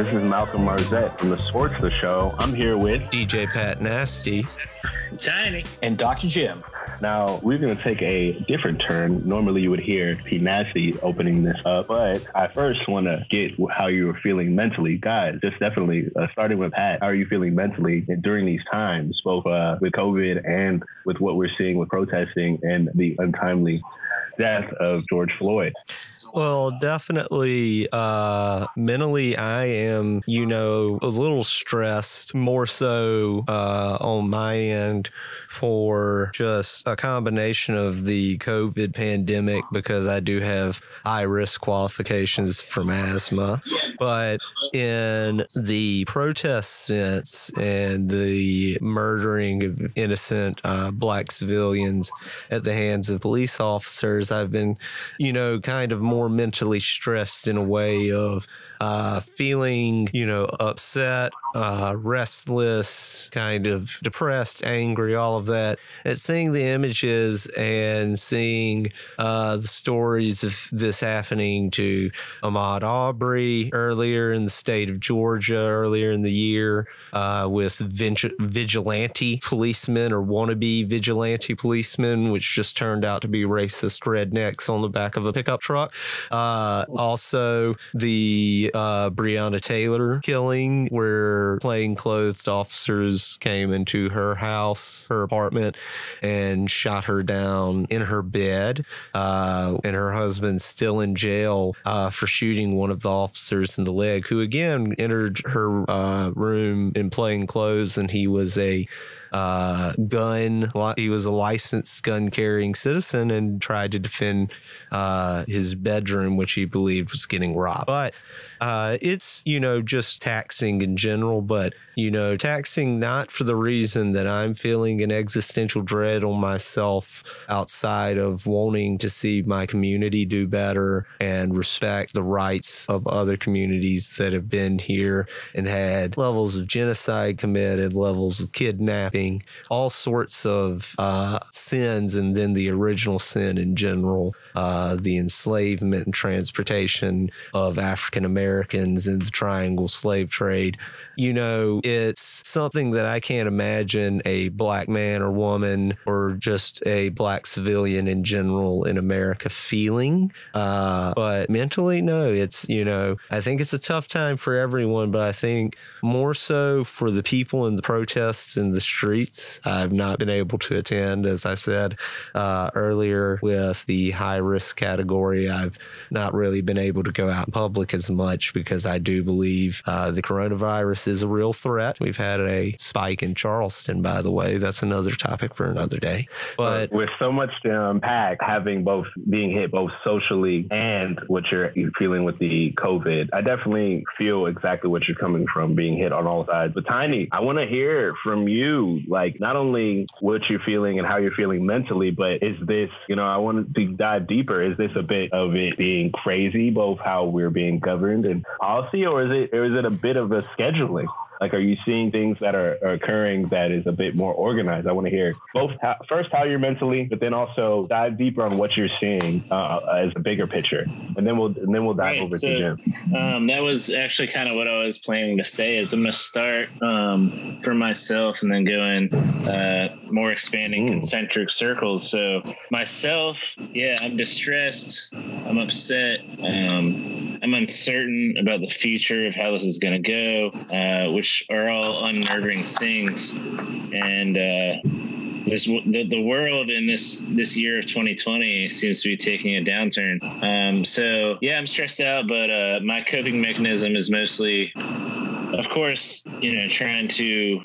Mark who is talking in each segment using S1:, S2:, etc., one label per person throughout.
S1: Hi, this is Malcolm Marzette from the Sports The Show. I'm here with
S2: DJ Pat Nasty,
S3: Tiny,
S4: and Dr. Jim.
S1: Now, we're going to take a different turn. Normally, you would hear P. Nasty opening this up, but I first want to get how you were feeling mentally. Guys, just definitely uh, starting with Pat, how are you feeling mentally during these times, both uh, with COVID and with what we're seeing with protesting and the untimely death of George Floyd?
S2: Well, definitely uh, mentally, I am, you know, a little stressed, more so uh, on my end for just a combination of the COVID pandemic because I do have high risk qualifications from asthma. But in the protest sense and the murdering of innocent uh, black civilians at the hands of police officers, I've been, you know, kind of more mentally stressed in a way of uh, feeling, you know, upset, uh, restless, kind of depressed, angry, all of that. And seeing the images and seeing uh, the stories of this happening to Ahmad Aubrey earlier in the state of Georgia earlier in the year uh, with vigilante policemen or wannabe vigilante policemen, which just turned out to be racist rednecks on the back of a pickup truck. Uh, also, the uh, Breonna Taylor killing, where plainclothes officers came into her house, her apartment, and shot her down in her bed, uh, and her husband still in jail uh, for shooting one of the officers in the leg, who again entered her uh, room in plain clothes, and he was a uh, gun. He was a licensed gun carrying citizen and tried to defend uh, his bedroom, which he believed was getting robbed. But uh, it's, you know, just taxing in general, but, you know, taxing not for the reason that I'm feeling an existential dread on myself outside of wanting to see my community do better and respect the rights of other communities that have been here and had levels of genocide committed, levels of kidnapping, all sorts of uh, sins, and then the original sin in general, uh, the enslavement and transportation of African Americans Americans in the triangle slave trade you know, it's something that I can't imagine a black man or woman or just a black civilian in general in America feeling. Uh, but mentally, no, it's, you know, I think it's a tough time for everyone, but I think more so for the people in the protests in the streets. I've not been able to attend, as I said uh, earlier, with the high risk category. I've not really been able to go out in public as much because I do believe uh, the coronavirus is a real threat. We've had a spike in Charleston, by the way. That's another topic for another day. But
S1: with so much to unpack, having both being hit both socially and what you're feeling with the COVID, I definitely feel exactly what you're coming from being hit on all sides. But Tiny, I want to hear from you, like not only what you're feeling and how you're feeling mentally, but is this, you know, I want to dive deeper. Is this a bit of it being crazy, both how we're being governed and policy, or is it, or is it a bit of a scheduling? Like, are you seeing things that are, are occurring that is a bit more organized? I want to hear both how, first how you're mentally, but then also dive deeper on what you're seeing uh, as a bigger picture, and then we'll and then we'll dive right, over so, to Jim.
S3: Um, that was actually kind of what I was planning to say. Is I'm going to start um, for myself and then go in uh, more expanding mm. concentric circles. So myself, yeah, I'm distressed. I'm upset. Um, I'm uncertain about the future of how this is going to go, uh, which which are all unnerving things. And uh, this the, the world in this this year of 2020 seems to be taking a downturn. Um, so yeah, I'm stressed out, but uh, my coping mechanism is mostly, of course, you know, trying to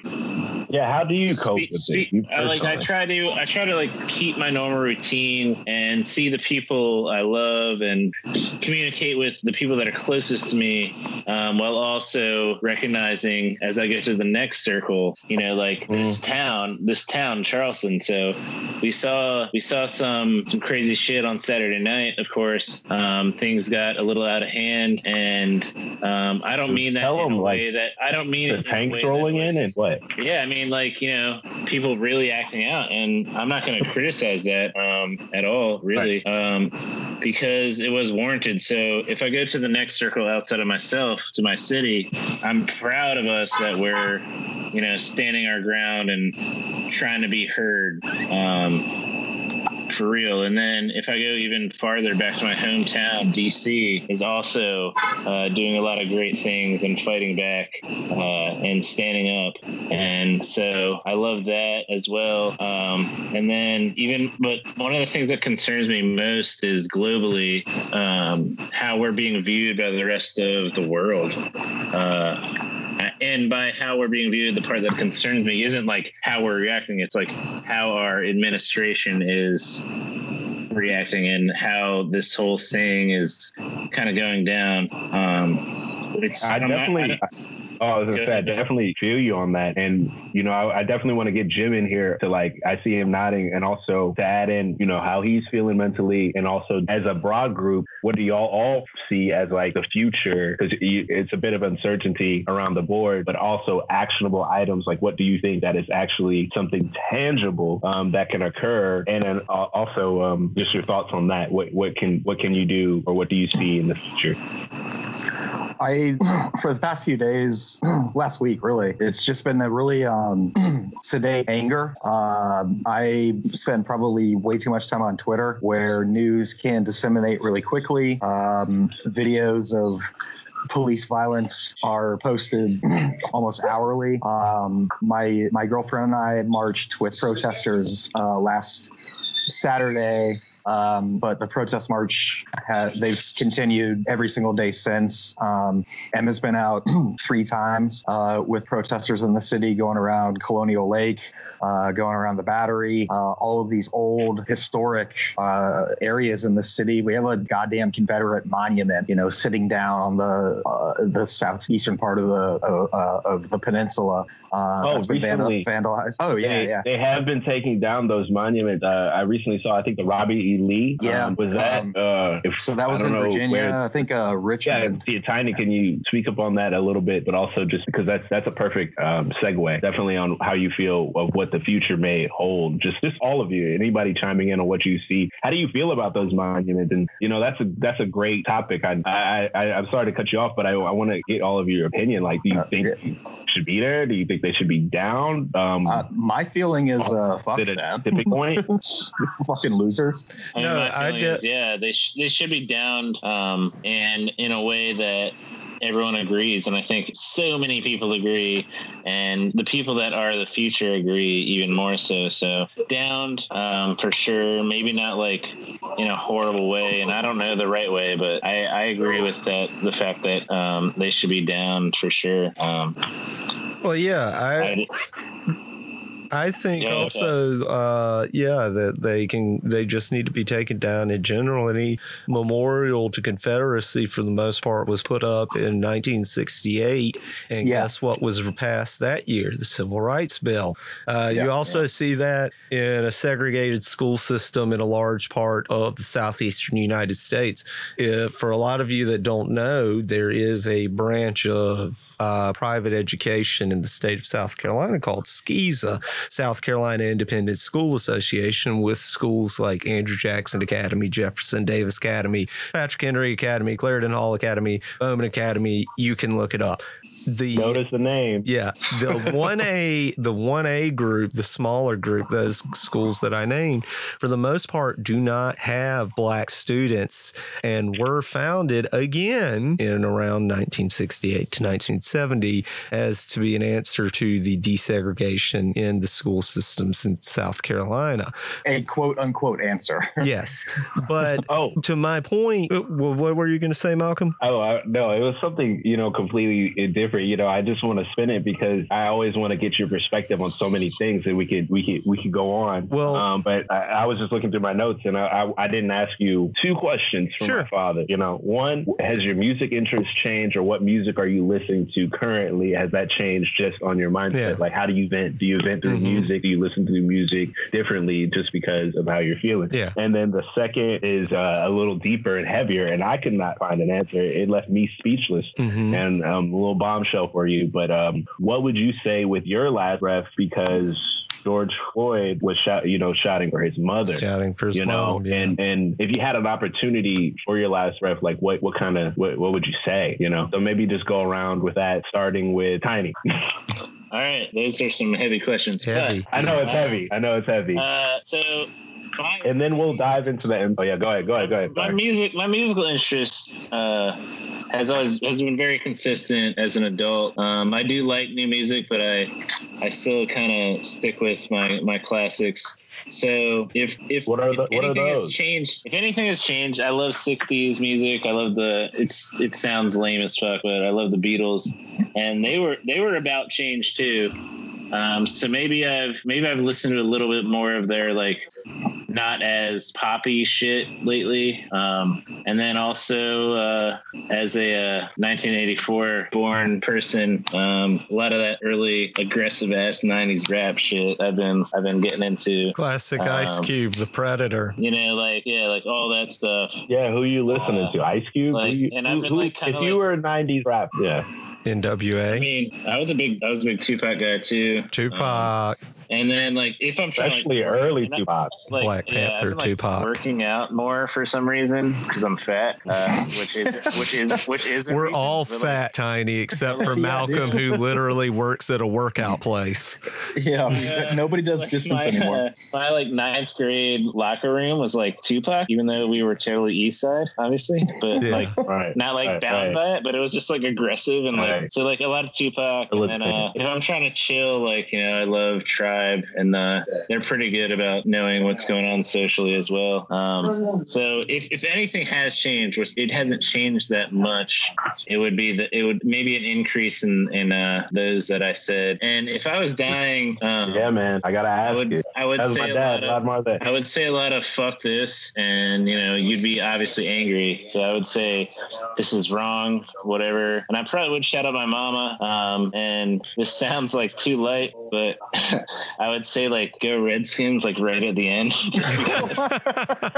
S1: yeah, how do you cope speak, with speak,
S3: it? I, like I try to I try to like keep my normal routine and see the people I love and communicate with the people that are closest to me, um, while also recognizing as I get to the next circle, you know, like mm. this town, this town, Charleston. So we saw we saw some some crazy shit on Saturday night. Of course, um, things got a little out of hand, and um, I don't mean that in a way that I don't mean
S1: the tanks rolling in and what?
S3: Yeah, I mean mean, like you know, people really acting out, and I'm not going to criticize that um, at all, really, because because it was warranted. So if I go to the next circle outside of myself, to my city, I'm proud of us that we're, you know, standing our ground and trying to be heard. Um, for real. And then if I go even farther back to my hometown, DC is also uh, doing a lot of great things and fighting back uh, and standing up. And so I love that as well. Um, and then even, but one of the things that concerns me most is globally um, how we're being viewed by the rest of the world. Uh, and by how we're being viewed, the part that concerns me isn't like how we're reacting. It's like how our administration is reacting and how this whole thing is kind of going down. Um, it's
S1: I definitely. Oh, I was gonna say, I definitely feel you on that, and you know, I, I definitely want to get Jim in here to like. I see him nodding, and also to add in, you know, how he's feeling mentally, and also as a broad group, what do y'all all see as like the future? Because it's a bit of uncertainty around the board, but also actionable items. Like, what do you think that is actually something tangible um, that can occur, and then also um, just your thoughts on that. What what can what can you do, or what do you see in the future?
S4: I, for the past few days, last week, really, it's just been a really um, sedate anger. Uh, I spend probably way too much time on Twitter where news can disseminate really quickly. Um, videos of police violence are posted almost hourly. Um, my my girlfriend and I marched with protesters uh, last Saturday um, but the protest march, they've continued every single day since. Um, Emma's been out three times uh, with protesters in the city going around Colonial Lake, uh, going around the Battery, uh, all of these old historic uh, areas in the city. We have a goddamn Confederate monument, you know, sitting down on the uh, the southeastern part of the uh, of the peninsula.
S1: oh, recently,
S4: vandalized. Oh yeah,
S1: they,
S4: yeah.
S1: They have been taking down those monuments. I recently saw, I think, the Robert E. Lee.
S4: Yeah,
S1: um, was that? Um,
S4: if, so that was in Virginia. Where, I think Richmond.
S1: Yeah, Tiny, can you speak up on that a little bit? But also just because that's that's a perfect um, segue, definitely on how you feel of what the future may hold. Just just all of you, anybody chiming in on what you see. How do you feel about those monuments? And you know, that's a that's a great topic. I I, I am sorry to cut you off, but I, I want to get all of your opinion. Like, do you uh, think yeah. should be there? Do you think they should be down?
S4: Um, uh, my feeling is uh, fuck
S1: did a tipping point.
S4: fucking losers.
S3: no, I did. Yeah, they sh- they should be down, um, and in a way that everyone agrees and i think so many people agree and the people that are the future agree even more so. So downed um, for sure. Maybe not like in a horrible way and i don't know the right way but i, I agree with that the fact that um, they should be down for sure. Um,
S2: well yeah i, I I think yeah, also, uh, yeah, that they can, they just need to be taken down in general. Any memorial to Confederacy, for the most part, was put up in 1968. And yeah. guess what was passed that year? The Civil Rights Bill. Uh, yeah, you also see that in a segregated school system in a large part of the southeastern United States. If, for a lot of you that don't know, there is a branch of uh, private education in the state of South Carolina called SCISA, South Carolina Independent School Association, with schools like Andrew Jackson Academy, Jefferson Davis Academy, Patrick Henry Academy, Clarendon Hall Academy, Bowman Academy. You can look it up the
S1: notice the name.
S2: Yeah, the one A, the one A group, the smaller group, those schools that I named, for the most part, do not have black students, and were founded again in around 1968 to 1970 as to be an answer to the desegregation in the school systems in South Carolina.
S4: A quote unquote answer.
S2: yes, but oh, to my point, what were you going to say, Malcolm?
S1: Oh I, no, it was something you know completely different different. You know, I just want to spin it because I always want to get your perspective on so many things that we could we could we could go on.
S2: Well,
S1: um, but I, I, was just looking through my notes and I, I, I didn't ask you two questions from sure. my father. You know, one has your music interest changed, or what music are you listening to currently? Has that changed just on your mindset? Yeah. Like, how do you vent? Do you vent through mm-hmm. music? Do you listen to music differently just because of how you're feeling?
S2: Yeah.
S1: And then the second is uh, a little deeper and heavier, and I could not find an answer. It left me speechless. Mm-hmm. And um, a little bombshell for you. But um, what would you say with your last breath? Because George Floyd was shot, you know, shouting for his mother.
S2: Shouting for his
S1: you know.
S2: Yeah.
S1: and and if you had an opportunity for your last breath, like what what kind of what, what would you say? You know, so maybe just go around with that, starting with Tiny.
S3: All right, those are some heavy questions.
S2: Heavy.
S1: I know it's heavy. I know it's heavy.
S3: Uh, so my,
S1: and then we'll dive into the. Oh yeah, go ahead. Go ahead. Go ahead.
S3: my
S1: Sorry.
S3: music, my musical interest uh, has always has been very consistent as an adult. Um, I do like new music, but I I still kind of stick with my my classics. So if if,
S1: What are
S3: if
S1: the- what are
S3: anything has changed, if anything has changed, I love '60s music. I love the it's it sounds lame as fuck, but I love the Beatles, and they were they were about change too. Um, so maybe I've maybe I've listened to a little bit more of their like not as poppy shit lately. Um, and then also uh, as a uh, 1984 born person, um, a lot of that early aggressive ass 90s rap shit I've been I've been getting into.
S2: Classic Ice
S3: um,
S2: Cube, The Predator.
S3: You know, like yeah, like all that stuff.
S1: Yeah, who you listening
S3: Uh,
S1: to? Ice Cube.
S3: like-
S1: you-
S3: and I've been,
S1: who-
S3: like, kinda
S1: if you were a '90s rap, yeah.
S3: I mean, I was a big I was a big Tupac guy too.
S2: Tupac.
S3: And then like if I'm trying to
S1: Especially
S3: like,
S1: early
S3: and I-
S1: Tupac.
S3: like,
S2: Black
S3: yeah,
S2: Panther,
S3: been, like,
S2: Tupac.
S3: Working out more for some reason because I'm fat, uh, which is which is which is.
S2: We're
S3: reason,
S2: all
S3: but, like,
S2: fat, tiny, except for
S4: Yeah,
S2: Malcolm, who literally works at a workout place.
S4: Yeah,
S3: Yeah.
S4: nobody does
S3: like,
S4: distance
S3: my,
S4: anymore.
S3: uh, my like ninth grade locker room was like Tupac, even though we were totally East Side, obviously, but
S2: Yeah.
S3: like
S1: Right.
S3: not like
S1: Right,
S3: bound
S1: right.
S3: by it, but it was just like aggressive and like
S1: Right.
S3: so like a lot of Tupac. And then uh, if I'm trying to chill, like you know, I love Tribe, and uh, they're pretty good about knowing what's going on socially as well. Um, so if if anything has changed, which it hasn't changed that much, it would be that it would maybe an increase in in uh, those that I said. And if I was dying, um,
S1: Yeah, man. I gotta
S3: I would
S1: you.
S3: I would
S1: That's
S3: say
S1: my
S3: a lot of,
S1: Rod
S3: I would say a lot of fuck this, and you know, you'd be obviously angry. So I would say this is wrong, whatever. And I probably would shout out my mama. Um, and this sounds like too light, but I would say like go Redskins, like right at the end.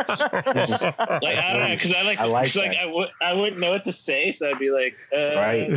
S3: Like I don't know, because I like,
S1: I like
S3: 'cause, like
S1: that.
S3: I would I wouldn't know what to say, so I'd be like, uh,
S1: Right.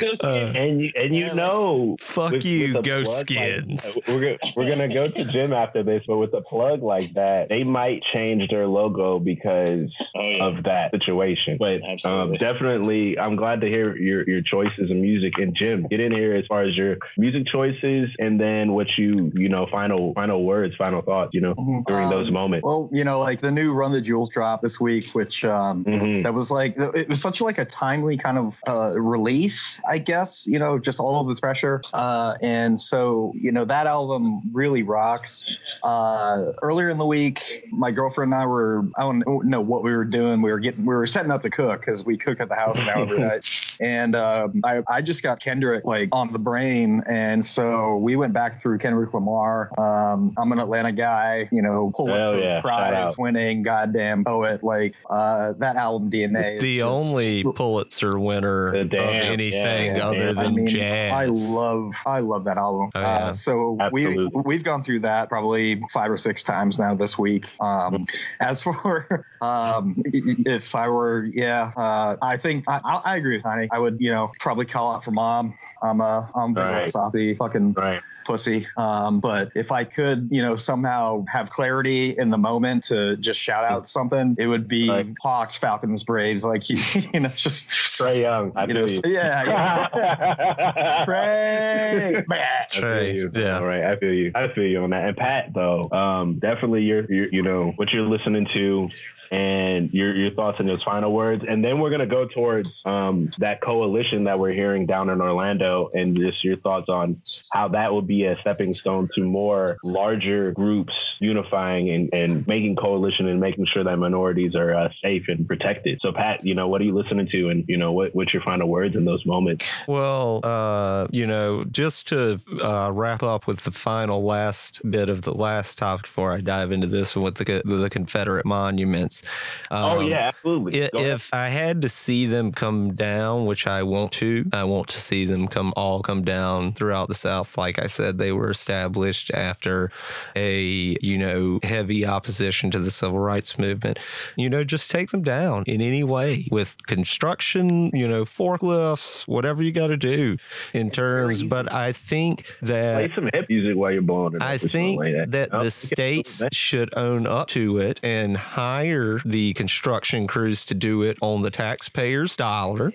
S3: go Skins.
S1: And you and you
S3: Yeah, like-
S1: know,
S2: Fuck
S1: with-
S2: you,
S1: with a
S2: go
S1: plug like-
S2: skins.
S1: we're gonna we're gonna go to Jim after this, but with a plug like that, they might change their logo because
S3: oh yeah.
S1: of that situation. But um, definitely, I'm glad to hear your your choices in music. And Jim, get in here as far as your music choices, and then what you you know final final words, final thoughts. You know, during those
S4: Um,
S1: moments.
S4: Well, you know, like the new Run the Jewels drop this week, which um,
S1: Mhm.
S4: that was like it was such like a timely kind of uh, release, I guess. You know, just all of this pressure, uh, and so you know that album really rocks. Uh, earlier in the week, my girlfriend and I were I don't know what we were doing. We were getting we were setting up to cook because we cook at the house now every night, and um, I I just got Kendrick like on the brain, and so we went back through Kendrick Lamar. Um, I'm an Atlanta guy, you know, Pulitzer
S1: yeah, shout
S4: Prize winning goddamn poet. Like uh, that album DNA. is
S2: the
S4: just-
S2: only Pulitzer winner
S1: The
S2: of anything
S1: yeah,
S2: other
S1: damn.
S2: than
S4: I mean,
S2: jazz.
S4: I love, I love that album.
S2: Oh, yeah.
S4: uh, so we
S1: Absolutely.
S4: we've gone through that probably five or six times now this week. Um, as for um, if I were, yeah, uh, I think I, I I agree with Honey. I would, you know, probably call out for mom. I'm uh, a, I'm a big
S1: Right.
S4: softy fucking
S1: Right.
S4: Pussy. Um, but if I could, you know, somehow have clarity in the moment to just shout out something, it would be
S1: Right.
S4: Hawks, Falcons, Braves. Like you, you know, just
S1: Trae Young. I
S4: you know,
S1: feel
S4: so-
S1: you.
S4: yeah, yeah. Trae.
S1: I feel
S2: Trae,
S1: you.
S2: yeah.
S1: All right. I feel you. I feel you on that. And Pat, though, um, definitely your, your, you know, what you're listening to and your, your thoughts and those final words. And then we're going to go towards um, that coalition that we're hearing down in Orlando and just your thoughts on how that will be a stepping stone to more larger groups unifying and, and making coalition and making sure that minorities are uh, safe and protected. So, Pat, you know, what are you listening to? And, you know, what, what's your final words in those moments?
S2: Well, uh, you know, just to uh, wrap up with the final last bit of the last topic before I dive into this one with the the Confederate monuments.
S1: oh
S2: Um,
S1: yeah, absolutely.
S2: I-
S1: Go ahead.
S2: If I had to see them come down, which I want to, I want to see them come all come down throughout the South. Like I said, they were established after a you know heavy opposition to the civil rights movement. You know, just take them down in any way with construction. You know, forklifts, whatever you got to do in terms. But I think that
S1: play some hip music while you're blowing it.
S2: I think
S1: like
S2: that
S1: Oh,
S2: the states should own up to it and hire the construction crews to do it on the taxpayers' dollar.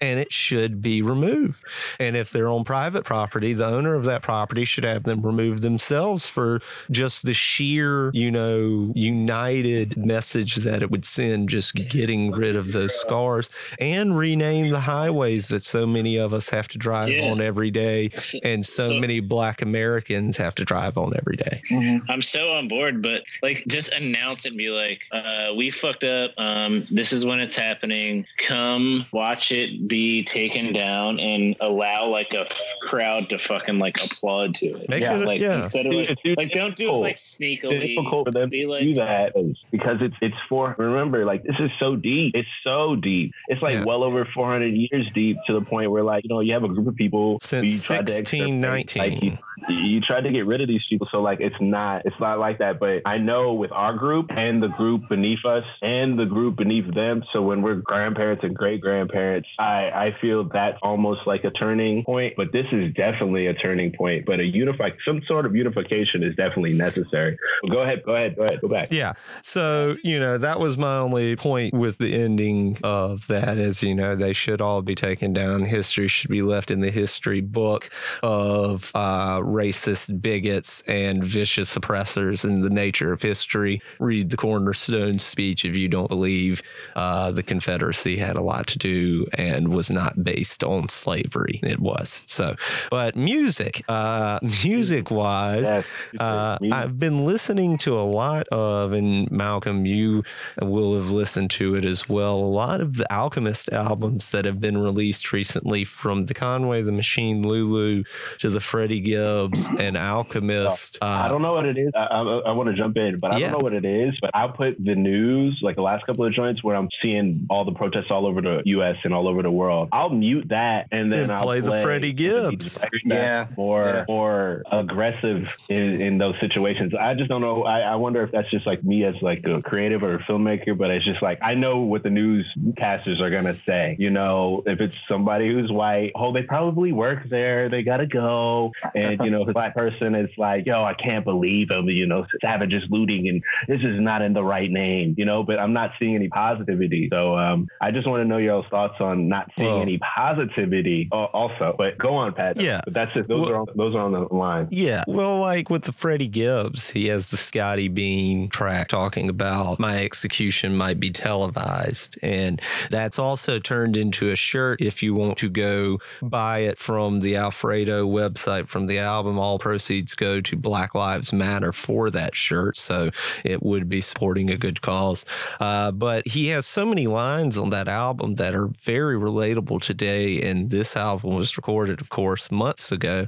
S2: And it should be removed. And if they're on private property, the owner of that property should have them removed themselves for just the sheer, you know, united message that it would send, just getting rid of those scars and rename the highways that so many of us have to drive
S3: Yeah.
S2: on every day and so,
S3: so-
S2: many black Americans have to drive on every day.
S3: I'm so on board, but like just announce it and be like, uh, we fucked up. Um, this is when it's happening. Come watch it be taken down and allow like a crowd to fucking like applaud to it.
S2: Make
S4: Yeah,
S2: it,
S3: Like
S2: yeah.
S3: instead of like,
S1: It's
S3: like don't do it
S1: difficult.
S3: like
S1: It's
S3: sneakily.
S1: difficult for them
S3: Be
S1: to
S3: like,
S1: do that because it's it's for remember like this is so deep it's so deep it's like
S2: Yeah.
S1: well over 400 years deep to the point where like you know you have a group of people who you
S2: Since
S1: tried to exterminate, like,
S2: 1619.
S1: you, you tried to get rid of these people so like it's not it's not like that but i know with our group and the group beneath us and the group beneath them so when we're grandparents and great grandparents i i feel that's almost like a turning point but this is definitely a turning point but a unify some sort of unification is definitely necessary go ahead go ahead go ahead go back
S2: Yeah. So, you know, that was my only point with the ending of that is, you know, they should all be taken down. History should be left in the history book of uh, racist bigots and vicious oppressors and the nature of history. Read the Cornerstone speech if you don't believe uh, the Confederacy had a lot to do and was not based on slavery. It was. So, but music, uh, music wise,
S1: Yes.
S2: uh, I've been listening to a lot of, and Malcolm, you will have listened to it as well. A lot of the Alchemist albums that have been released recently, from the Conway the Machine Lulu to the Freddie Gibbs and Alchemist. Uh,
S1: I don't know what it is. I, I, want to jump in, but I
S2: Yeah.
S1: don't know what it is. But I'll put the news, like the last couple of joints where I'm seeing all the protests all over the U.S. and all over the world. I'll mute that and then
S2: And
S1: I'll
S2: play
S1: play,
S2: the Freddie Gibbs.
S4: Yeah.
S1: more
S4: Yeah.
S1: more aggressive in, in those situations. I just don't know. I, I wonder if that's just like me as like a creative or a filmmaker, but it's just like I know what the newscasters are gonna say. You know, if it's somebody who's white, oh, they probably work there. They gotta go. And you know, if it's a black person, it's like, yo, I can't believe them. You know, Savage is looting, and this is not in the right name. You know, but I'm not seeing any positivity. So um, I just want to know your thoughts on not seeing
S2: Well-
S1: any positivity. uh, Also, but go on, Pat.
S2: Yeah.
S1: but that's it. Those
S2: Well-
S1: are on, those are on the line.
S2: Yeah. Well, like with the Freddie Gibbs, he has the Scottie Beam track talking about my execution might be televised. And that's also turned into a shirt if you want to go buy it from the Alfredo website from the album. All proceeds go to Black Lives Matter for that shirt. So it would be supporting a good cause. Uh, but he has so many lines on that album that are very relatable today. And this album was recorded, of course, months ago.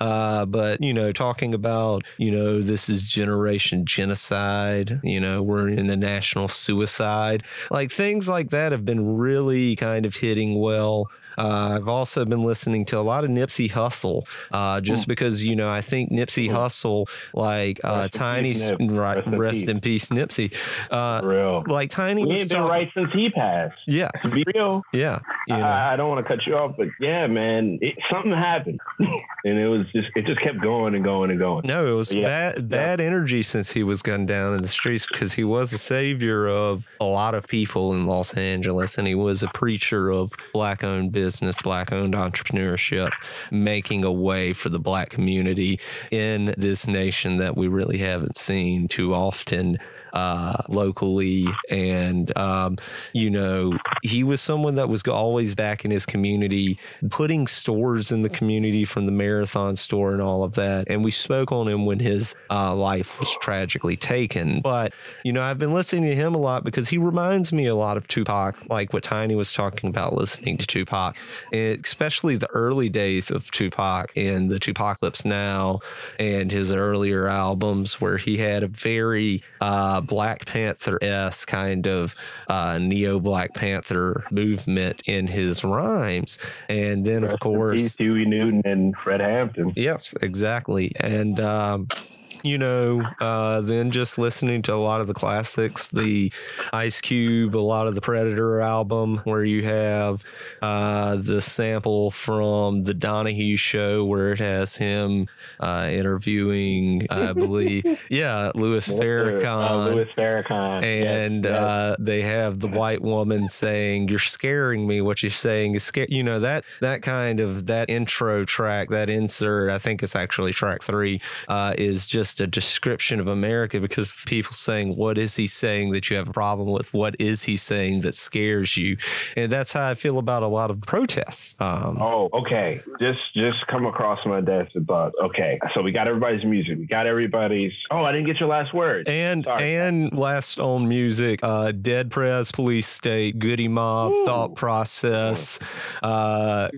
S2: Uh, but, you know, talking about, you know, this is generation genocide, you know, we're in a national suicide, like things like that have been really kind of hitting well. Uh, I've also been listening to a lot of Nipsey Hussle, uh, just because you know I think Nipsey Hussle, like uh,
S1: Rest in
S2: Tiny,
S1: peace,
S2: right,
S1: Rest in peace.
S2: Nipsey. Uh,
S1: real.
S2: like Tiny
S1: We ain't been right since he passed.
S2: Yeah,
S1: To be real,
S2: yeah, you know.
S1: I, I don't want to cut you off, but yeah, man, it, something happened, and it was just it just kept going and going and going.
S2: No, it was
S1: Yeah.
S2: bad bad energy since he was gunned down in the streets because he was a savior of a lot of people in Los Angeles and he was a preacher of black owned business, black owned entrepreneurship, making a way for the black community in this nation that we really haven't seen too often. Uh, locally. And, um, you know, he was someone that was always back in his community, putting stores in the community from the marathon store and all of that. And we spoke on him when his uh, life was tragically taken. But, you know, I've been listening to him a lot because he reminds me a lot of Tupac, like what Tiny was talking about listening to Tupac, and especially the early days of Tupac and the Tupac 2Pacalypse Now and his earlier albums where he had a very uh, Black Panther esque kind of uh, neo Black Panther movement in his rhymes. And then, Rest of course,
S1: Huey Newton and Fred Hampton.
S2: Yes, exactly. And, um, you know, uh, then just listening to a lot of the classics, the Ice Cube, a lot of the Predator album, where you have uh, the sample from the Donahue show where it has him uh, interviewing, I believe, yeah, Louis Farrakhan.
S1: Uh, Louis Farrakhan.
S2: And yes. Uh, they have the white woman saying, You're scaring me. What you're saying is scary. You know, that, that kind of, that intro track, that insert, I think it's actually track three, uh, is just just a description of America because people saying, What is he saying that you have a problem with? What is he saying that scares you? And that's how I feel about a lot of protests.
S1: Um, oh, okay. Just just come across my desk and thought, okay, so we got everybody's music. We got everybody's oh, I didn't get your last word.
S2: And Sorry. and last on music, uh, Dead Prez, Police State, Goodie Mob, Ooh. Thought Process, uh,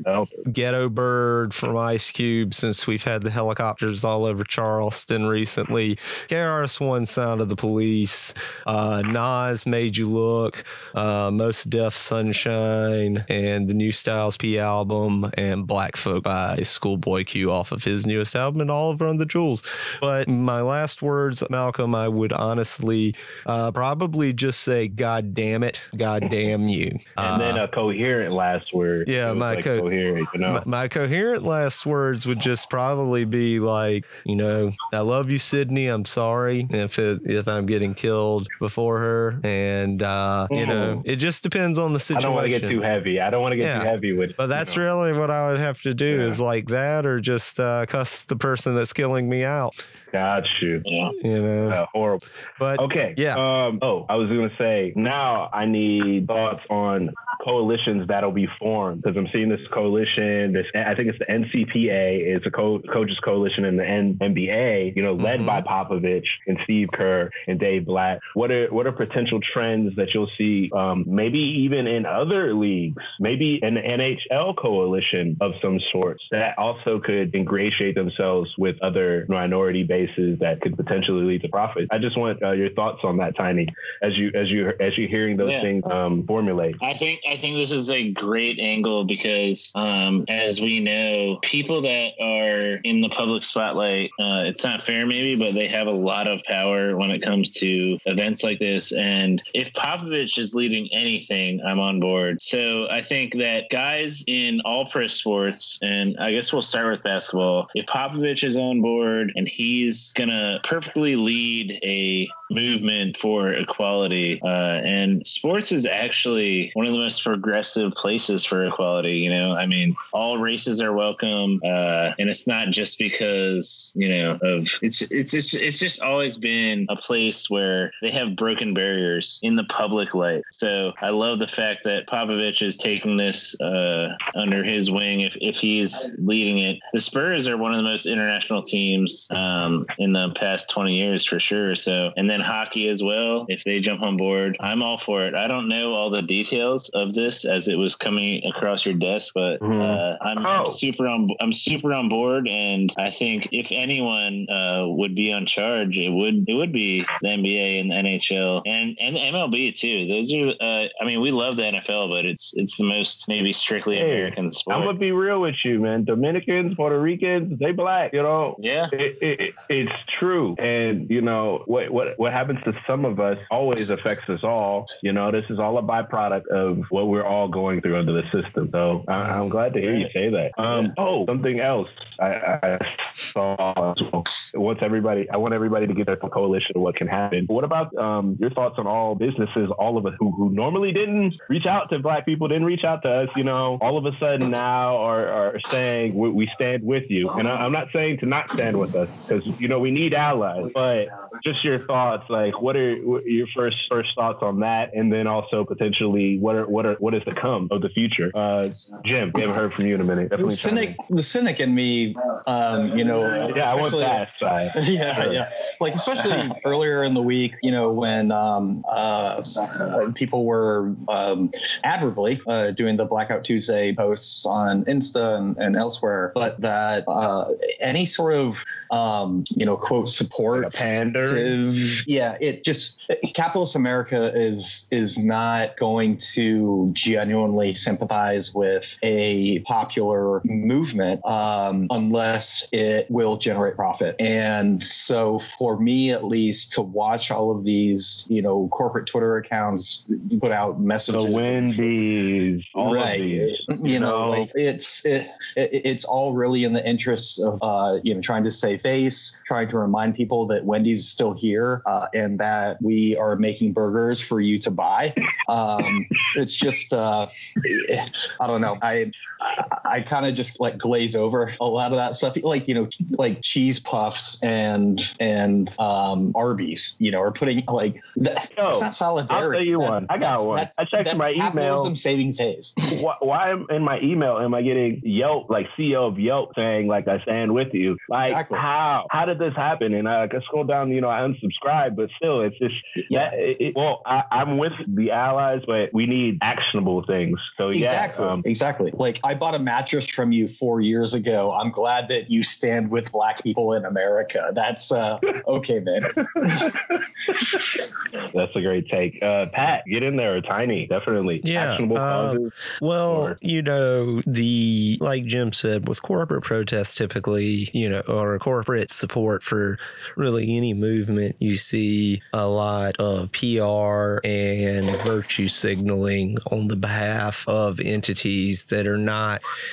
S2: Ghetto Bird from Ice Cube, since we've had the helicopters all over Charleston recently recently. KRS One Sound of the Police, uh, Nas Made You Look, uh, Mos Def Sunshine, and the new Styles P album, and Black Folk by Schoolboy Q off of his newest album, and of Run the Jewels. But my last words, Malcolm, I would honestly uh, probably just say, God damn it, God damn you.
S1: and then a coherent last word.
S2: Yeah, my, like co- coherent, you know? my, my coherent last words would just probably be like, you know, I love you, Sydney. I'm sorry if it, if I'm getting killed before her, and uh, you know, mm-hmm. it just depends on the situation. I
S1: don't want to get too heavy. I don't want to get yeah. too heavy with.
S2: But that's you know. really what I would have to do yeah. is like that, or just uh, cuss the person that's killing me out.
S1: Got you.
S2: Yeah. You know,
S1: uh, horrible.
S2: But
S1: okay,
S2: yeah.
S1: Um, oh, I was gonna say now I need thoughts on coalitions that'll be formed because I'm seeing this coalition. This I think it's the NCPA. It's a co- coaches coalition in the N- NBA. You know, led mm-hmm. by Popovich and Steve Kerr and Dave Black. What are what are potential trends that you'll see? Um, maybe even in other leagues, maybe an NHL coalition of some sorts that also could ingratiate themselves with other minority bases that could potentially lead to profit. I just want uh, your thoughts on that, Tiny, as you as you as you're hearing those yeah. things um, formulate.
S3: I think I think this is a great angle because, um, as we know, people that are in the public spotlight, uh, it's not fair maybe, but they have a lot of power when it comes to events like this. And if Popovich is leading anything, I'm on board. So I think that guys in all pro sports, and I guess we'll start with basketball. If Popovich is on board and he's gonna perfectly lead a movement for equality, uh, and sports is actually one of the most progressive places for equality. You know, I mean, all races are welcome, uh, and it's not just because you know of it's it's it's it's just always been a place where they have broken barriers in the public light. So I love the fact that Popovich is taking this uh, under his wing. If if he's leading it, the Spurs are one of the most international teams um, in the past twenty years for sure. So and then hockey as well. If they jump on board, I'm all for it. I don't know all the details of this as it was coming across your desk, but mm-hmm. uh, I'm, oh. I'm, super on. I'm super on board, and I think if anyone uh, would be on charge, it would it would be the NBA and the NHL and and MLB too. Those are. Uh, I mean, we love the NFL, but it's it's the most maybe strictly hey, American sport.
S1: I'm gonna be real with you, man. Dominicans, Puerto Ricans, they black. You know.
S3: Yeah.
S1: It, it, it's true, and you know what what what happens to some of us always affects us all. You know, this is all a byproduct of what we're all going through under the system. So I, am glad to hear you say that. Um, oh, something else I, I saw once everybody, I want everybody to get a coalition of what can happen. What about um, your thoughts on all businesses, all of us who, who normally didn't reach out to black people, didn't reach out to us, you know, all of a sudden now are, are saying we, we stand with you. And I, I'm not saying to not stand with us because, you know, we need allies, but just your thoughts. Like, what are what your first first thoughts on that, and then also potentially what are what are what is to come of the future? Uh, Jim, we haven't heard from you in a minute.
S4: The
S1: Definitely chime
S4: cynic,
S1: in.
S4: the cynic in me, um, you know,
S1: Yeah, I want that side.
S4: yeah,
S1: Sure.
S4: yeah. Like especially earlier in the week, you know, when um, uh, people were um, admirably uh, doing the Blackout Tuesday posts on Insta and, and elsewhere, but that uh, any sort of um, you know quote support
S1: Like pander.
S4: Yeah it just capitalist america is is not going to genuinely sympathize with a popular movement um, unless it will generate profit. And so for me at least to watch all of these you know corporate twitter accounts put out messages, The
S1: Wendy's, all of these.
S4: you know, like it's it, it, it's all really in the interests of uh, you know trying to save face, trying to remind people that Wendy's is still here uh, and that we are making burgers for you to buy. Um, it's just uh, I don't know. I I, I kind of just like glaze over a lot of that stuff, like you know, like cheese puffs and and um, Arby's. You know, are putting like that,
S1: Yo,
S4: it's not solidarity.
S1: I'll tell you
S4: That-
S1: one. I got
S4: that's-
S1: one.
S4: that's-
S1: I checked
S4: that's
S1: my email.
S4: capitalism saving face.
S1: why, why am in my email am I getting Yelp like CEO of Yelp saying like I stand with you? Like
S4: Exactly.
S1: how how did this happen? And I, I scroll down, you know, I unsubscribe, but still, it's just
S4: Yeah.
S1: that. It, well, I, I'm with the allies, but we need actionable things. So
S4: Exactly.
S1: yeah, um,
S4: exactly. Like I bought a mattress from you four years ago. I'm glad that you stand with black people in America. That's uh okay, man.
S1: that's a great take. Uh, Pat, get in there, Tiny, definitely.
S2: Yeah,
S1: actionable
S2: um. Well,
S1: Or-
S2: you know, the like Jim said, with corporate protests, typically, you know, or corporate support for really any movement, you see a lot of PR and virtue signaling on the behalf of entities that are not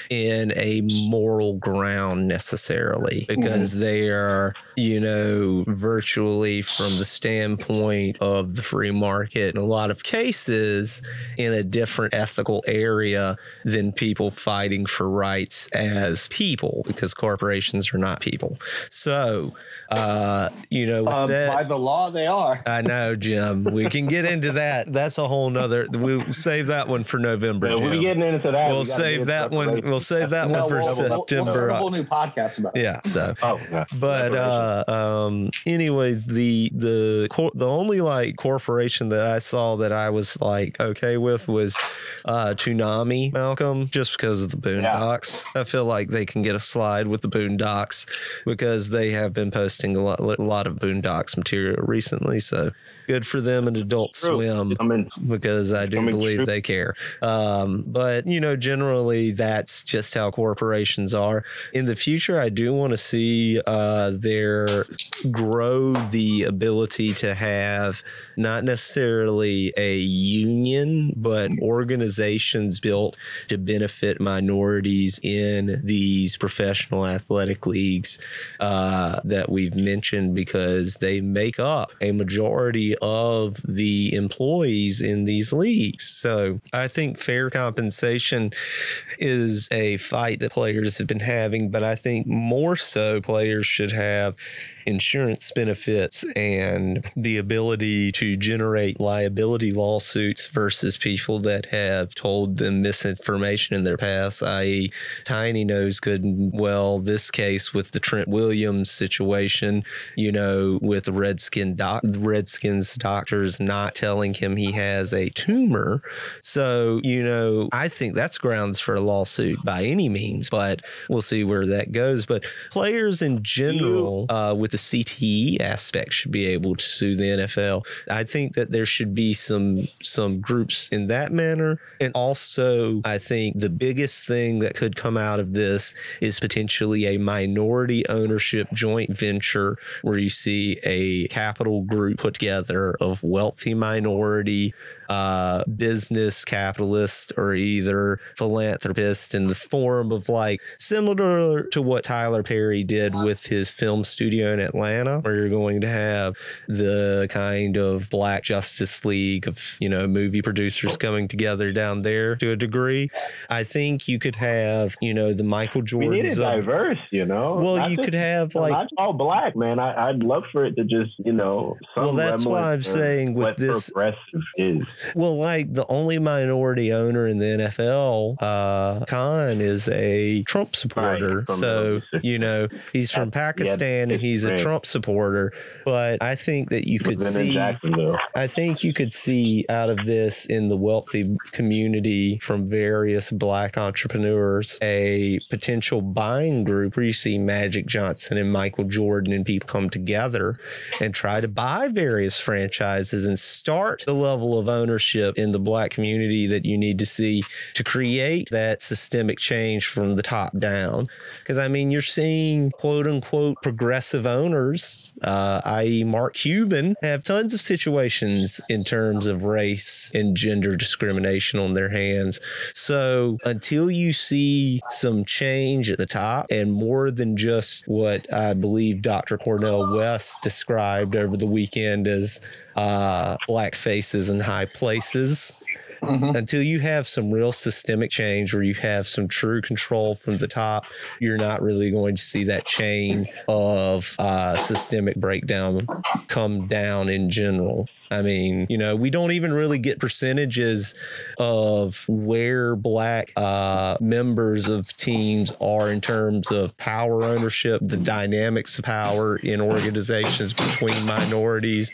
S2: in a moral ground necessarily because mm-hmm. they are, you know, virtually from the standpoint of the free market in a lot of cases in a different ethical area than people fighting for rights as people because corporations are not people. So, uh, you know, with
S5: Um,
S2: that,
S5: by the law, they are.
S2: I know, Jim. We can get into that. That's a whole nother. We'll save that one for November.
S1: Yeah, we're
S2: Jim.
S1: getting into that.
S2: We'll
S1: We
S2: save that one.
S1: separation.
S2: We'll save that
S5: No,
S2: one for
S5: we'll, we'll, we'll
S2: September.
S5: start a whole new podcast about it.
S2: yeah. So,
S1: Oh, yeah.
S2: but uh, um, anyways, the the cor- the only like corporation that I saw that I was like okay with was uh, Toonami, Malcolm, just because of the Boondocks. I feel like they can get a slide with the Boondocks because they have been posting a lot, a lot of Boondocks material recently. So good for them and Adult
S1: True.
S2: Swim
S1: I mean,
S2: because I do
S1: Coming
S2: believe
S1: true.
S2: they care. Um, but you know, generally that's just how corporations are. In the future, I do want to see uh, their grow the ability to have not necessarily a union, but organizations built to benefit minorities in these professional athletic leagues uh, that we've mentioned because they make up a majority of the employees in these leagues. So I think fair compensation is a fight that players have been having, but I think more so players should have insurance benefits and the ability to generate liability lawsuits versus people that have told them misinformation in their past, i.e., Tiny knows good and well this case with the Trent Williams situation, you know, with the Redskin doc Redskins doctors not telling him he has a tumor. So, you know, I think that's grounds for a lawsuit by any means, but we'll see where that goes. But players in general, uh, with the CTE aspect, should be able to sue the NFL. I think that there should be some some groups in that manner, and also I think the biggest thing that could come out of this is potentially a minority ownership joint venture where you see a capital group put together of wealthy minority uh, business capitalist or either philanthropist in the form of like similar to what Tyler Perry did with his film studio in Atlanta, where you're going to have the kind of black Justice League of, you know, movie producers coming together down there to a degree. I think you could have, you know, the Michael Jordan.
S1: We need it diverse, you know.
S2: well,
S1: Not
S2: you
S1: just-
S2: could have
S1: like, not all black, man. I, I'd love for it to just, you know, some
S2: Well, that's why I'm saying with
S1: what
S2: this-
S1: progressive is.
S2: Well, like the only minority owner in the NFL, uh, Khan is a Trump supporter.
S1: from
S2: so, you know, he's from
S1: That's- yeah,
S2: Pakistan and he's a. Trump supporter. But I think that you could see, I think you could see out of this in the wealthy community from various black entrepreneurs a potential buying group where you see Magic Johnson and Michael Jordan and people come together and try to buy various franchises and start the level of ownership in the black community that you need to see to create that systemic change from the top down. Because I mean, you're seeing quote unquote progressive owners, uh, i.e., Mark Cuban, have tons of situations in terms of race and gender discrimination on their hands. So until you see some change at the top and more than just what I believe Dr. Cornel West described over the weekend as uh, black faces in high places
S4: Mhm.
S2: until you have some real systemic change where you have some true control from the top, you're not really going to see that chain of uh, systemic breakdown come down in general. I mean, you know, we don't even really get percentages of where black uh, members of teams are in terms of power ownership, the dynamics of power in organizations between minorities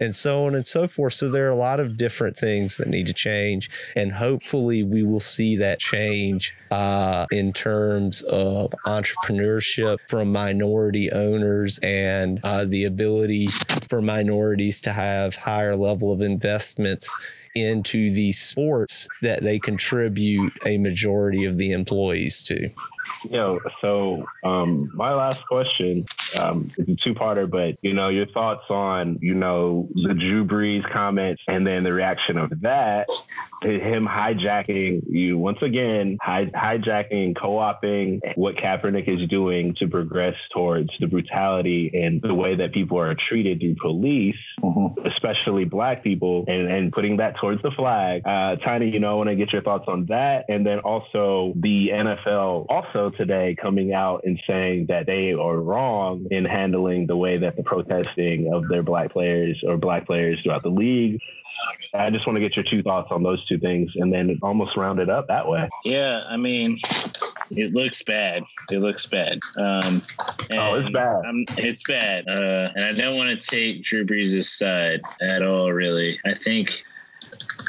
S2: and so on and so forth. So there are a lot of different things that need to change, and hopefully we will see that change uh, in terms of entrepreneurship from minority owners and uh, the ability for minorities to have higher level of investments into the sports that they contribute a majority of the employees to.
S1: Yo, so um, my last question um, is a two-parter, but you know your thoughts on you know the Drew Brees comments and then the reaction of that to him hijacking you once again, hij- hijacking, co-opting what Kaepernick is doing to progress towards the brutality and the way that people are treated through police,
S4: Mhm.
S1: especially black people, and, and putting that towards the flag. Uh, Tiny, you know, I want to get your thoughts on that, and then also the NFL also today coming out and saying that they are wrong in handling the way that the protesting of their black players or black players throughout the league. I just want to get your two thoughts on those two things, and then almost round it up that way.
S3: Yeah, I mean, it looks bad. It looks bad. Um,
S1: Oh, it's bad.
S3: I'm, it's bad. Uh, and I don't want to take Drew Brees' side at all, really. I think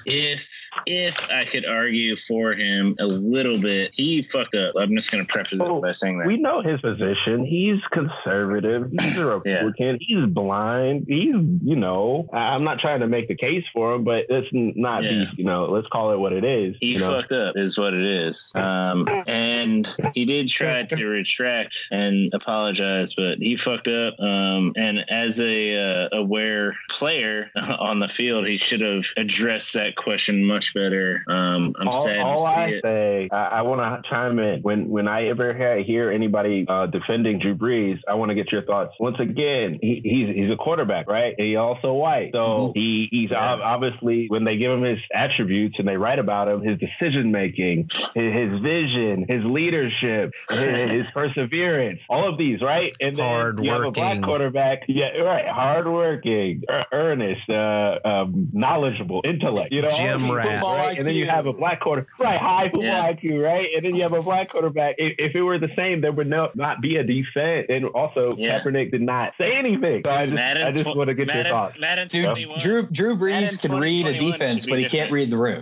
S3: if if I could argue for him a little bit, he fucked up. I'm just going to preface
S1: Oh,
S3: it by saying that.
S1: We know his position. He's conservative. He's a Republican. He's blind. He's, you know, I'm not trying to make the case for him, but let's not
S3: Yeah.
S1: be, you know, let's call it what it is.
S3: he
S1: you know?
S3: fucked up is what it is um and he did try to retract and apologize but he fucked up um and as a uh, aware player on the field he should have addressed that question much better um i'm
S1: all,
S3: sad
S1: all
S3: to see
S1: I
S3: it
S1: say, I, I want to chime in when when I ever hear, hear anybody uh, defending Drew Brees. I want to get your thoughts. Once again, he, he's he's a quarterback, right? And he's also white, so he he's
S3: Yeah.
S1: ob- obviously when they give him his attributes and they write about him, his decision making, his, his vision, his leadership, his, his perseverance, all of these, right? And then you have a black quarterback, yeah, right, hardworking, ear- earnest, uh, um, knowledgeable, intellect, you know, all of
S2: rat.
S1: Things,
S5: Football
S1: right? And then you have a black quarter, right? High football
S3: Yeah.
S1: IQ, right? And then you have a black quarterback. If, if it were the same, there would no, not be a defense. And also,
S3: Yeah.
S1: Kaepernick did not say anything. So I just,
S3: Madden
S1: I just
S3: tw-
S1: want to get
S3: Madden,
S1: your thoughts.
S3: Madden
S5: Dude,
S3: 21.
S5: Drew Drew
S3: Madden
S5: Brees can read a defense, but he can't read the room.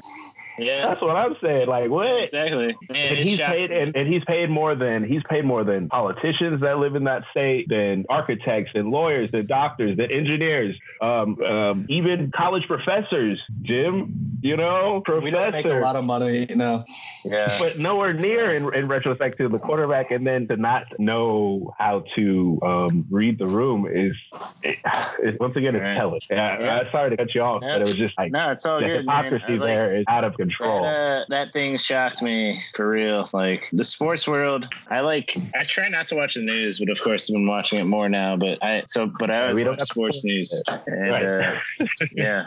S3: yeah
S1: That's what I'm saying. Like what?
S3: exactly Man,
S1: And he's
S3: shocking.
S1: paid, and, and he's paid more than he's paid more than politicians that live in that state, than architects and lawyers, and doctors, and engineers, um, um, even college professors. Jim, you know, bro,
S4: We don't make a lot of money, you know.
S3: Yeah.
S1: but nowhere near in, in retrospect to the quarterback, and then to not know how to um, read the room is it, it, once again it's
S3: Right.
S1: telling. Yeah,
S3: Yeah.
S1: I sorry to cut you off,
S3: Yeah.
S1: but it was just like
S3: No, it's all
S1: the
S3: good. man.
S1: hypocrisy
S3: like-
S1: there is out of
S3: That,
S1: control.
S3: uh, that thing shocked me for real. Like the sports world, I like. I try not to watch the news, but of course I've been watching it more now. But I so, but I always
S1: we don't
S3: watch sports news, and
S1: Right.
S3: uh, yeah.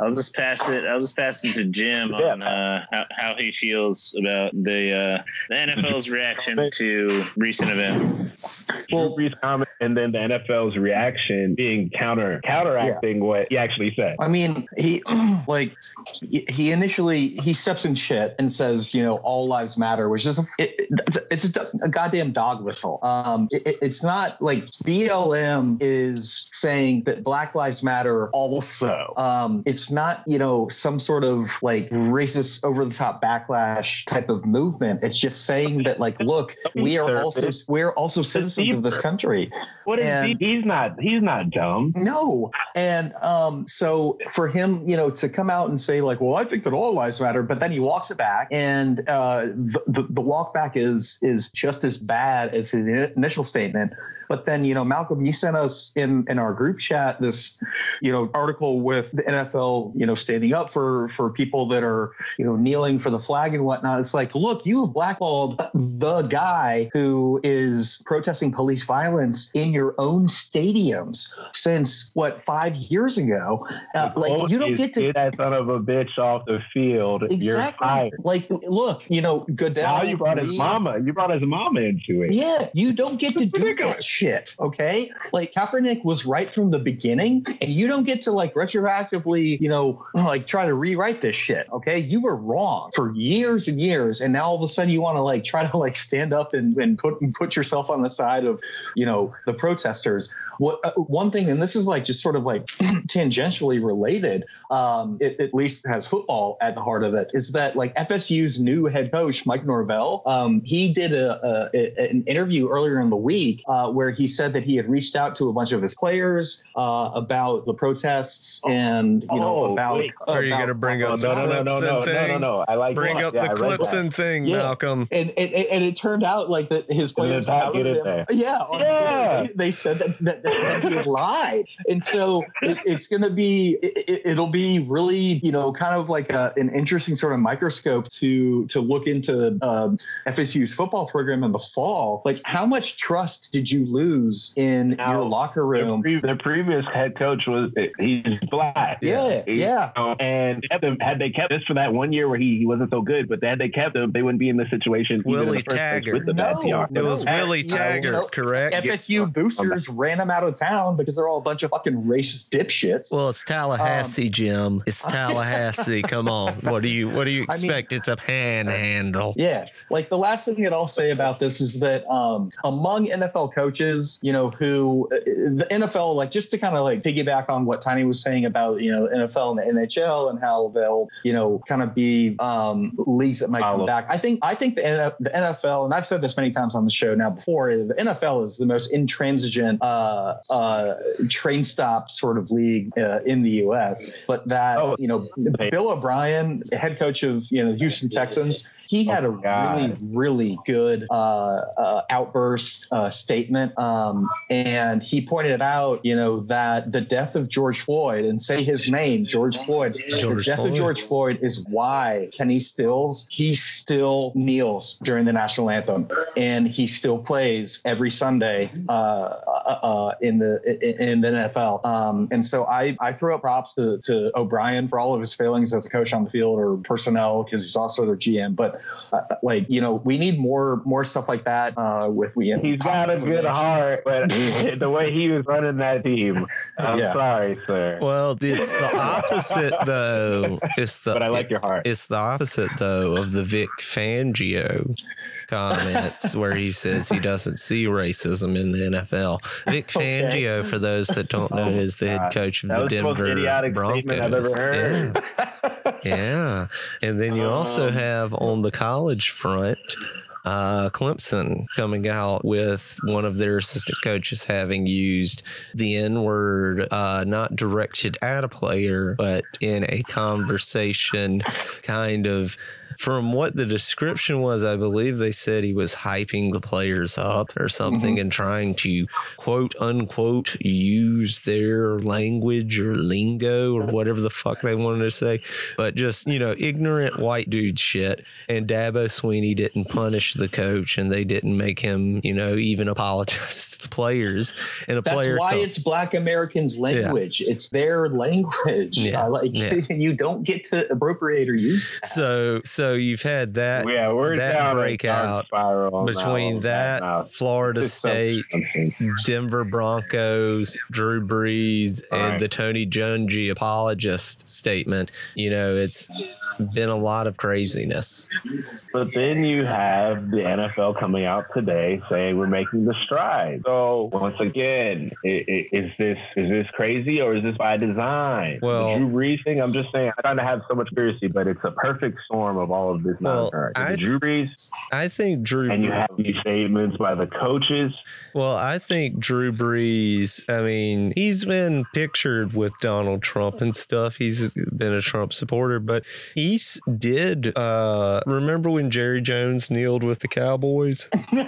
S3: I'll just pass it. I'll just pass it to Jim
S1: Yeah.
S3: on uh, how, how he feels about the uh, the NFL's reaction to recent events.
S1: Drew Brees' comment and then the NFL's reaction being counter counteracting what he actually said.
S4: I mean, he like he initially he steps in shit and says, you know, all lives matter, which is a, it, it- it's a, a goddamn dog whistle. Um, it- it, it's not like BLM is saying that Black Lives Matter also. Um, it's not you know some sort of like racist over the top backlash type of movement. It's just saying that like, look, we are also we're also citizens of this country.
S1: What is
S4: And-
S1: he? He's not. He's not dumb.
S4: No. And um, so for him, you know, to come out and say like, well, I think that all lives matter, but then he walks it back, and uh, the, the the walk back is is just as bad as his initial statement. But then, you know, Malcolm, you sent us in in our group chat this, you know, article with the NFL, you know, standing up for for people that are, you know, kneeling for the flag and whatnot. It's like, look, you have blackballed the guy who is protesting police violence in your own stadiums since what five years ago. Uh, like you don't get to
S1: get that son of a bitch off the field. You're
S4: exactly
S1: fired.
S4: like look, you know, Goodell.
S1: Now you brought his mama. You brought his mama into it.
S4: Yeah, you don't get to do that shit. Okay, like Kaepernick was right from the beginning, and you don't get to like retroactively, you know, like try to rewrite this shit. Okay, you were wrong for years and years, and now all of a sudden you want to like try to like stand up and, and put and put yourself on the side of, you know, the protesters. What uh, one thing, and this is like just sort of like tangentially related, um, it at least has football at the heart of it, is that like FSU's new head coach Mike Norvell, um, he did a, a, a- an interview earlier in the week uh, where he said that he had reached out to a bunch of his players uh, about the protests and you know
S1: Oh,
S4: about.
S1: wait.
S2: Are you
S4: about-
S2: gonna bring
S1: Oh,
S2: up
S1: no,
S2: the
S1: no, no, no, no, no, no, no. I like
S2: Bring
S1: that.
S2: up
S1: Yeah,
S2: the
S1: read
S2: clips
S1: that.
S2: and thing,
S4: Yeah.
S2: Malcolm.
S4: And, and, and it turned out like that his players
S1: Pat
S4: outed
S1: get
S4: him. Yeah,
S1: Yeah.
S4: Twitter, They, they said that, that, that, that he had lied, and so it, it's going to be it, it'll be really you know kind of like a, an interesting sort of microscope to to look into um, FSU's football program in the fall. Like, how much trust did you lose in
S1: Now,
S4: your locker
S1: The,
S4: room?
S1: pre- the previous head coach was he's black.
S4: Yeah,
S1: He-
S4: yeah.
S1: uh, and kept him, had they kept this for that one year where he, he wasn't so good, but had they kept him, they wouldn't be in this situation.
S2: Willie
S1: the
S2: Taggart.
S1: with the bad
S4: No,
S1: PR.
S2: It
S4: no,
S2: was
S4: no,
S2: Willie
S4: no,
S2: Taggart,
S4: no.
S2: correct?
S4: FSU boosters ran him out of town because they're all a bunch of fucking racist dipshits.
S2: Well, it's Tallahassee, Jim. It's Tallahassee. Come on. What do you What do you
S4: I mean-
S2: expect? it's a panhandle.
S4: Yeah, like the last thing that I'll say about this is that um, among NFL coaches, you know, who uh, the NFL, like just to kind of like piggyback on what Tiny was saying about you know NFL and the NHL and how they'll you know kind of be um, leagues that might come
S1: Follow.
S4: back. I think I think the, the NFL, and I've said this many times on the show now before, the NFL is the most intransigent uh, uh, train stop sort of league uh, in the U.S. But that
S1: Oh,
S4: you know, Bill O'Brien, head coach of you know Houston Texans, he had
S1: Oh,
S4: a
S1: God.
S4: really really good uh, uh, outburst uh, statement, um, and he pointed out you know that the death of George Floyd and say his name, George Floyd. the death
S2: Floyd.
S4: of George Floyd is why Kenny Stills he still kneels during the national anthem, and he still plays every Sunday uh, uh, uh, in the in, in the NFL. Um, and so I I throw up props to, to O'Brien for all of his failings as a coach on the field or personnel because he's also their GM. But uh, like you know we need more more stuff like that uh, with we.
S1: He's got a good heart, but the way he was running that team, I'm
S4: Yeah.
S1: sorry, sir.
S2: Well, it's the opposite though. It's the
S1: but I like your heart.
S2: It's the opposite though of the Vic Fangio comments where he says he doesn't see racism in the NFL. Vic
S4: Okay.
S2: Fangio, for those that don't know,
S1: Oh,
S2: is the head coach of
S1: That
S2: the
S1: was the most
S2: Denver Broncos.
S1: I've ever heard.
S2: Yeah. yeah. And then you also
S1: Um,
S2: have on the college front uh, Clemson coming out with one of their assistant coaches having used the N word, uh, not directed at a player, but in a conversation, kind of from what the description was, I believe they said he was hyping the players up or something mm-hmm. and trying to quote unquote use their language or lingo or whatever the fuck they wanted to say. But just, you know, ignorant white dude shit. And Dabo Swinney didn't punish the coach and they didn't make him, you know, even apologize to the players. And a player
S5: That's
S2: player
S5: why it's black Americans' language. Yeah. It's their language. Yeah. Uh, like yeah. you don't get to appropriate or use.
S2: That. So so so you've had that yeah, we're that breakout between that, that uh, Florida State, Denver Broncos, Drew Brees, and the Tony Dungy apologist statement. You know, it's been a lot of craziness.
S1: But then you have the NFL coming out today saying we're making the stride. So once again, is this is this crazy or is this by design? Well, Drew Brees thing. I'm just saying. I'm trying to have so much conspiracy, but it's a perfect storm of all of this well, nonsense. Drew Brees.
S2: I think Drew.
S1: And you have these statements by the coaches.
S2: Well, I think Drew Brees. I mean, he's been pictured with Donald Trump and stuff. He's been a Trump supporter, but he did. Uh, remember when Jerry Jones kneeled with the Cowboys? Drew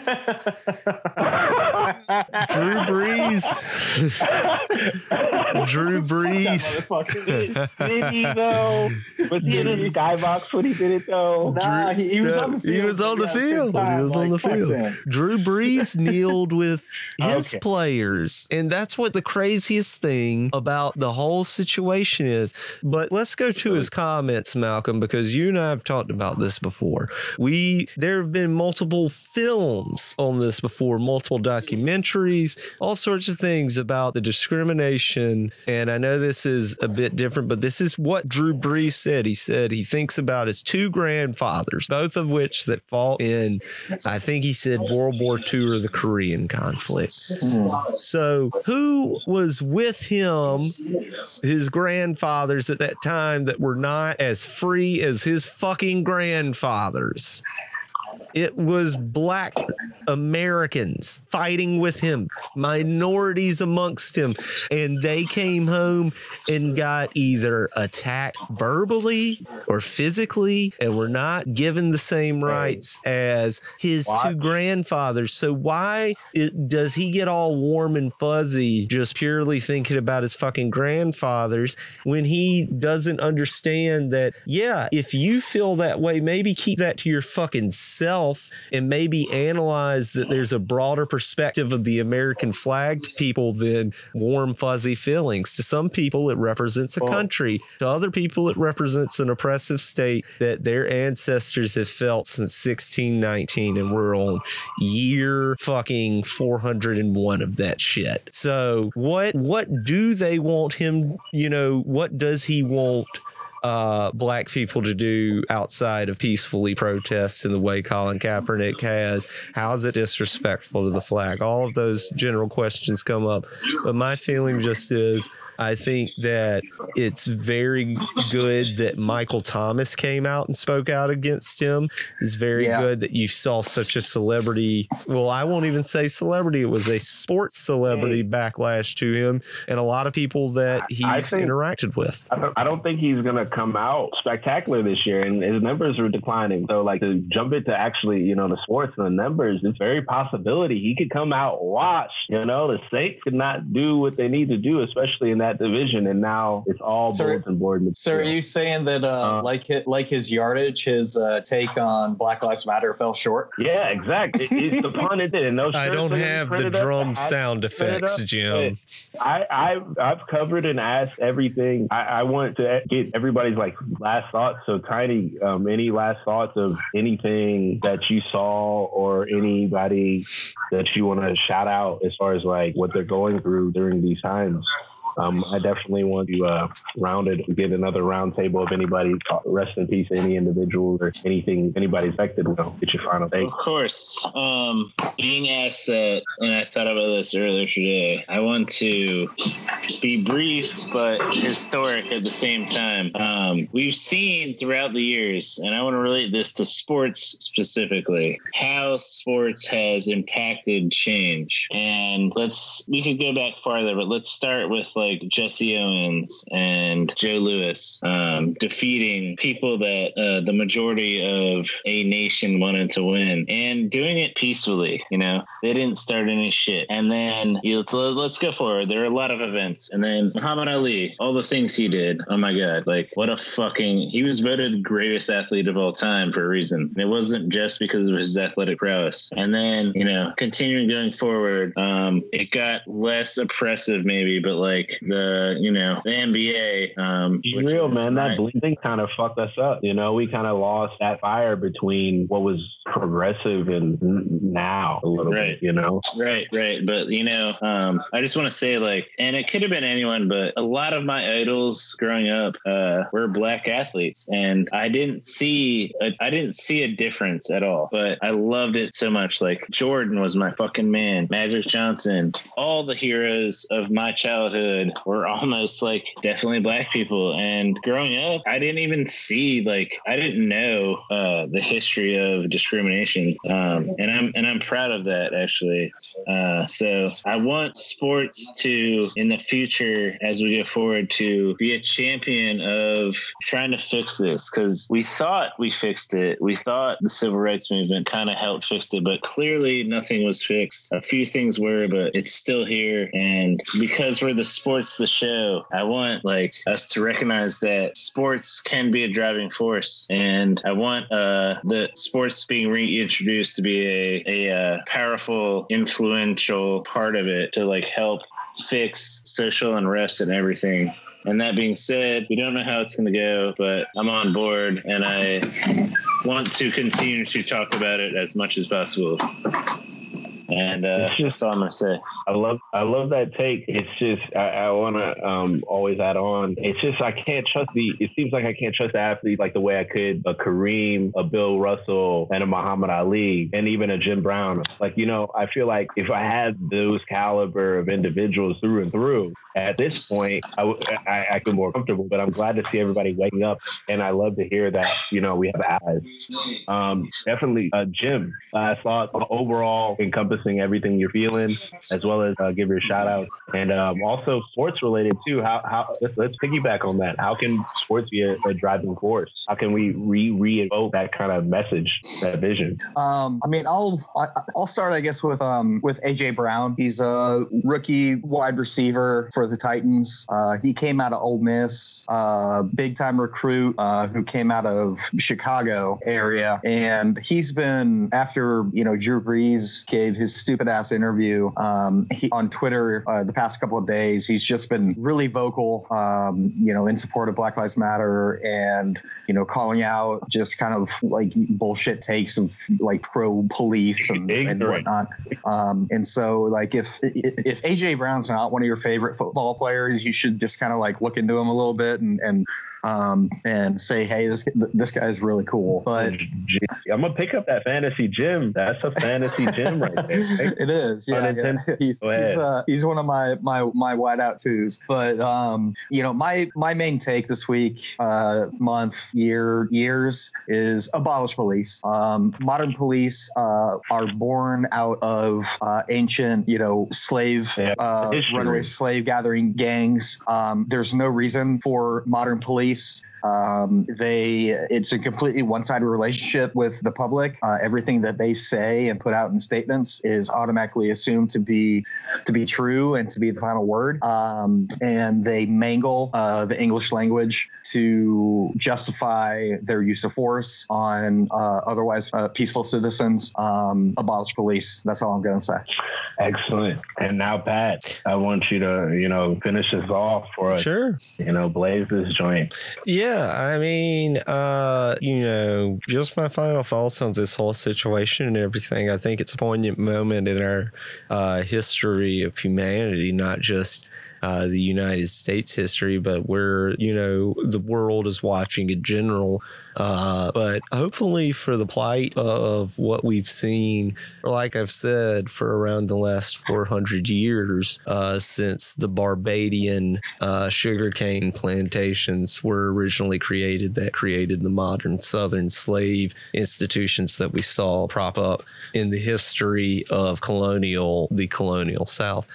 S2: Brees. Drew Brees.
S1: did he though? Was he in his skybox when he did it though?
S5: Nah, he, he was on the field.
S2: He was on the field. He was on the field. Drew Brees kneeled with Oh, his okay. players, and that's what the craziest thing about the whole situation is. But let's go to his comments, Malcolm, because you and I have talked about this before. We there have been multiple films on this before, multiple documentaries, all sorts of things about the discrimination. And I know this is a bit different, but this is what Drew Brees said. He said he thinks about his two grandfathers, both of which that fought in, I think he said World War II or the Korean conflict. Hmm. So who was with him, his grandfathers at that time that were not as free as his fucking grandfathers. It was black Americans fighting with him, minorities amongst him. And they came home and got either attacked verbally or physically and were not given the same rights as his what? two grandfathers. So, why it, does he get all warm and fuzzy just purely thinking about his fucking grandfathers when he doesn't understand that, yeah, if you feel that way, maybe keep that to your fucking self yourself and maybe analyze that there's a broader perspective of the American flag to people than warm, fuzzy feelings. To some people, it represents a country. To other people, it represents an oppressive state that their ancestors have felt since 1619, and we're on year fucking 401 of that shit. So, what what do they want him? You know, what does he want? Uh, black people to do outside of peacefully protest in the way Colin Kaepernick has? How is it disrespectful to the flag? All of those general questions come up. But my feeling just is I think that it's very good that Michael Thomas came out and spoke out against him. It's very yeah. good that you saw such a celebrity. Well, I won't even say celebrity. It was a sports celebrity backlash to him and a lot of people that he's think, interacted with.
S1: I don't, think he's going to come out spectacular this year, and his numbers are declining. So, like to jump into actually, you know, the sports and the numbers, it's very possibility he could come out washed. You know, the Saints could not do what they need to do, especially in that that division, and now it's all sir, bulletin board material.
S5: So, are you saying that uh, uh, like his, like his yardage, his uh, take on Black Lives Matter fell short?
S1: Yeah, exactly. it's the pun it did. And
S2: I don't have the drum up, sound effects, Jim.
S1: I, I've I've covered and asked everything. I, I want to get everybody's like last thoughts. So, Tiny, um, any last thoughts of anything that you saw or anybody that you want to shout out as far as like what they're going through during these times? Um, I definitely want to uh, round it, get another roundtable of anybody. Rest in peace, any individual or anything, anybody affected. We'll get your final take.
S3: Of course. Um, being asked that, and I thought about this earlier today, I want to be brief but historic at the same time. Um, we've seen throughout the years, and I want to relate this to sports specifically, how sports has impacted change. And let's, we could go back farther, but let's start with like Jesse Owens and Joe Louis um, defeating people that uh, the majority of a nation wanted to win and doing it peacefully. You know, they didn't start any shit. And then you know, let's, let's go forward. There are a lot of events. And then Muhammad Ali, all the things he did. Oh my God. Like, what a fucking, he was voted greatest athlete of all time for a reason. It wasn't just because of his athletic prowess. And then, you know, continuing going forward, um, it got less oppressive maybe, but like the, you know, the NBA. Um,
S1: Be real, man. My, that bleeding kind of fucked us up. You know, we kind of lost that fire between what was progressive and now a little right. bit, you know?
S3: Right, right. But, you know, um, I just want to say, like, and it could have been anyone, but a lot of my idols growing up uh, were black athletes. And I didn't see, a, I didn't see a difference at all, but I loved it so much. Like, Jordan was my fucking man, Magic Johnson, all the heroes of my childhood were almost like definitely black people. And growing up, I didn't even see, like, I didn't know uh, the history of discrimination. Um, and I'm, and I'm proud of that actually. Uh, so I want sports to, in the future, as we go forward, to be a champion of trying to fix this because we thought we fixed it. We thought the civil rights movement kind of helped fix it, but clearly nothing was fixed. A few things were, but it's still here. And because we're the sports, the show, I want like us to recognize that sports can be a driving force. And I want uh, the sports being reintroduced to be a, a uh, powerful, influential part of it to like help fix social unrest and everything. And that being said, we don't know how it's going to go, but I'm on board and I want to continue to talk about it as much as possible. And uh, that's all I'm gonna say.
S1: I love I love that take. It's just I, I want to um, always add on. It's just I can't trust the. It seems like I can't trust the athlete like the way I could a Kareem, a Bill Russell, and a Muhammad Ali, and even a Jim Brown. Like you know, I feel like if I had those caliber of individuals through and through, at this point, I, I, I feel more comfortable. But I'm glad to see everybody waking up, and I love to hear that you know we have eyes. Um, definitely, uh, Jim. Last thought overall encompassing everything you're feeling, as well as uh, give your shout out, and um, also sports related too. How how let's, let's piggyback on that. How can sports be a, a driving force? How can we re re-evoke that kind of message, that vision?
S4: Um, I mean, I'll I'll start, I guess, with um with AJ Brown. He's a rookie wide receiver for the Titans. Uh, he came out of Ole Miss, uh, big time recruit uh, who came out of Chicago area, and he's been after you know Drew Brees gave his stupid ass interview. Um, he, on Twitter uh, the past couple of days, he's just been really vocal, um, you know, in support of Black Lives Matter and you know calling out just kind of like bullshit takes of like pro police and, and whatnot. Um, and so like if if AJ Brown's not one of your favorite football players, you should just kind of like look into him a little bit and and um, and say, hey, this this guy's really cool. But
S1: I'm gonna pick up that fantasy gym. That's a fantasy gym right there.
S4: It is. Yeah, yeah. He's, he's, uh, he's, one of my my my wideout twos. But um, you know, my my main take this week, uh, month, year, years is abolish police. Um, modern police uh, are born out of uh, ancient, you know, slave yeah. Uh, runaway slave gathering gangs. Um, there's no reason for modern police police um, they it's a completely one-sided relationship with the public. Uh, everything that they say and put out in statements is automatically assumed to be to be true and to be the final word. Um, and they mangle uh, the English language to justify their use of force on uh, otherwise uh, peaceful citizens. Um, abolish police. That's all I'm going to say.
S1: Excellent. And now, Pat, I want you to you know finish this off for us.
S2: Sure.
S1: You know, blaze this joint.
S2: Yeah. Yeah, I mean, uh, you know, just my final thoughts on this whole situation and everything. I think it's a poignant moment in our uh, history of humanity, not just uh, the United States history, but where, you know, the world is watching in general. Uh, but hopefully, for the plight of what we've seen, like I've said, for around the last 400 years uh, since the Barbadian uh, sugarcane plantations were originally created, that created the modern Southern slave institutions that we saw prop up in the history of colonial, the colonial South.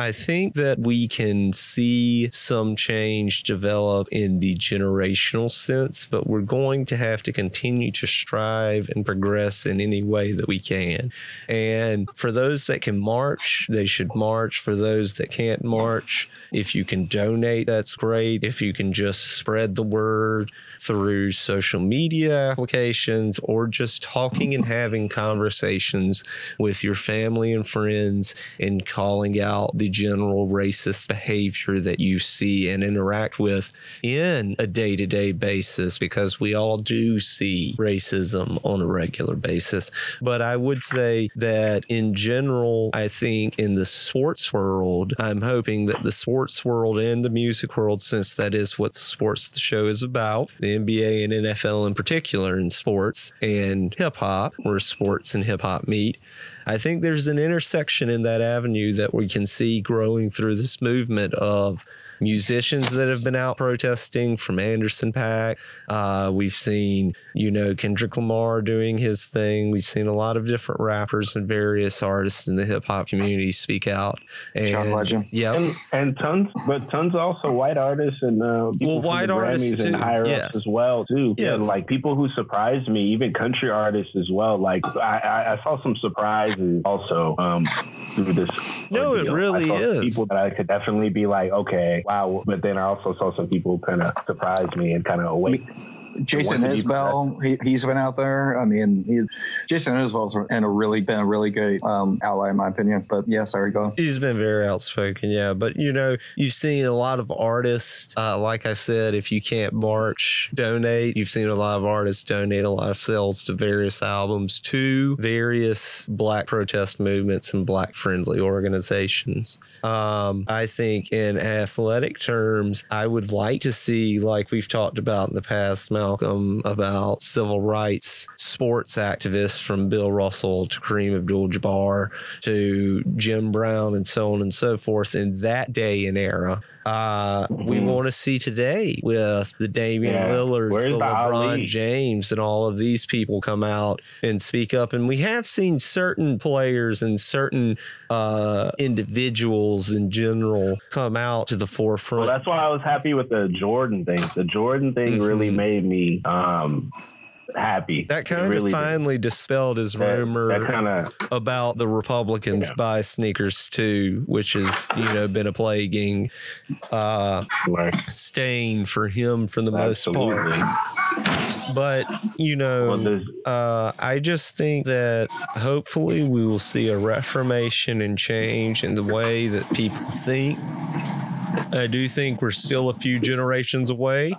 S2: I think that we can see some change develop in the generational sense, but we're going to have to continue to strive and progress in any way that we can. And for those that can march, they should march. For those that can't march, if you can donate, that's great. If you can just spread the word, through social media applications or just talking and having conversations with your family and friends and calling out the general racist behavior that you see and interact with in a day to day basis because we all do see racism on a regular basis. But I would say that in general, I think in the sports world, I'm hoping that the sports world and the music world, since that is what sports the show is about, NBA and NFL in particular in sports and hip hop, where sports and hip hop meet. I think there's an intersection in that avenue that we can see growing through this movement of musicians that have been out protesting from Anderson .Paak. Uh, we've seen, you know, Kendrick Lamar doing his thing. We've seen a lot of different rappers and various artists in the hip hop community speak out. And,
S4: John Legend.
S2: Yeah.
S1: And, and tons, but tons also white artists and uh, people
S2: Well, white artists
S1: Grammys and higher
S2: yes.
S1: ups as well too.
S2: Yes.
S1: And like people who surprised me, even country artists as well. Like I, I, I saw some surprises also um, through this.
S2: No, it really is.
S1: People that I could definitely be like, okay, wow. But then I also saw some people kind of surprise me and kind of awake.
S4: Jason
S1: One of
S4: Isbell, he, he's been out there. I mean, he, Jason Isbell's and a really been a really great um, ally in my opinion. But yeah, sorry, go.
S2: He's been very outspoken, yeah. But you know, you've seen a lot of artists. Uh, like I said, if you can't march, donate. You've seen a lot of artists donate a lot of sales to various albums to various Black protest movements and Black friendly organizations. Um, I think in athletic terms, I would like to see, like we've talked about in the past, Malcolm, about civil rights sports activists from Bill Russell to Kareem Abdul Jabbar to Jim Brown and so on and so forth in that day and era. Uh, we
S1: Mhm.
S2: want to see today with the Damian
S1: Yeah.
S2: Lillards,
S1: Where's
S2: the LeBron
S1: Ali?
S2: James, and all of these people come out and speak up. And we have seen certain players and certain uh, individuals in general come out to the forefront.
S1: Well, that's why I was happy with the Jordan thing. The Jordan thing really
S2: Mhm.
S1: made me um, happy.
S2: that kind
S1: really
S2: of
S1: did.
S2: finally dispelled his
S1: That-
S2: rumor
S1: That kind of
S2: about the Republicans
S1: Yeah.
S2: buy sneakers too, which has you know been a plaguing uh, stain for him for the most part. But you know, uh, I just think that hopefully we will see a reformation and change in the way that people think. I do think we're still a few generations away.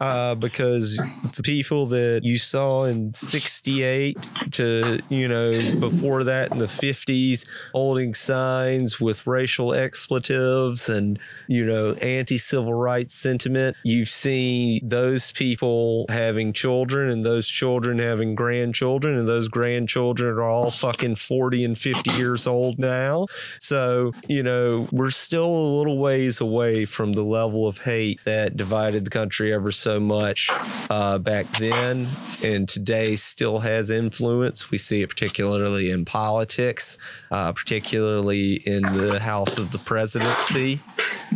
S2: Uh, because the people that you saw in 68 to, you know, before that in the 50s, holding signs with racial expletives and, you know, anti civil rights sentiment, you've seen those people having children and those children having grandchildren, and those grandchildren are all fucking 40 and 50 years old now. So, you know, we're still a little ways away from the level of hate that divided the country ever so much uh, back then and today still has influence. We see it particularly in politics, uh, particularly in the House of the Presidency,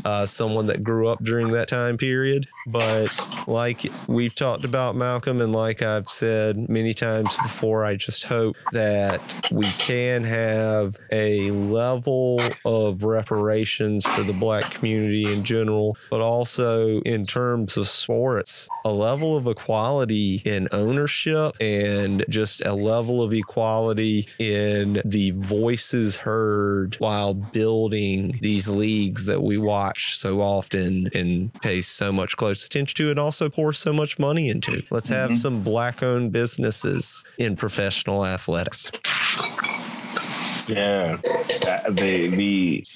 S2: uh, someone that grew up during that time period. But like we've talked about, Malcolm, and like I've said many times before, I just hope that we can have a level of reparations for the black community in general, but also in terms of sports, a level of equality in ownership and just a level of equality in the voices heard while building these leagues that we watch so often and pay so much close attention to and also pour so much money into. Let's have mm-hmm. some black owned businesses in professional athletics.
S1: Yeah, the the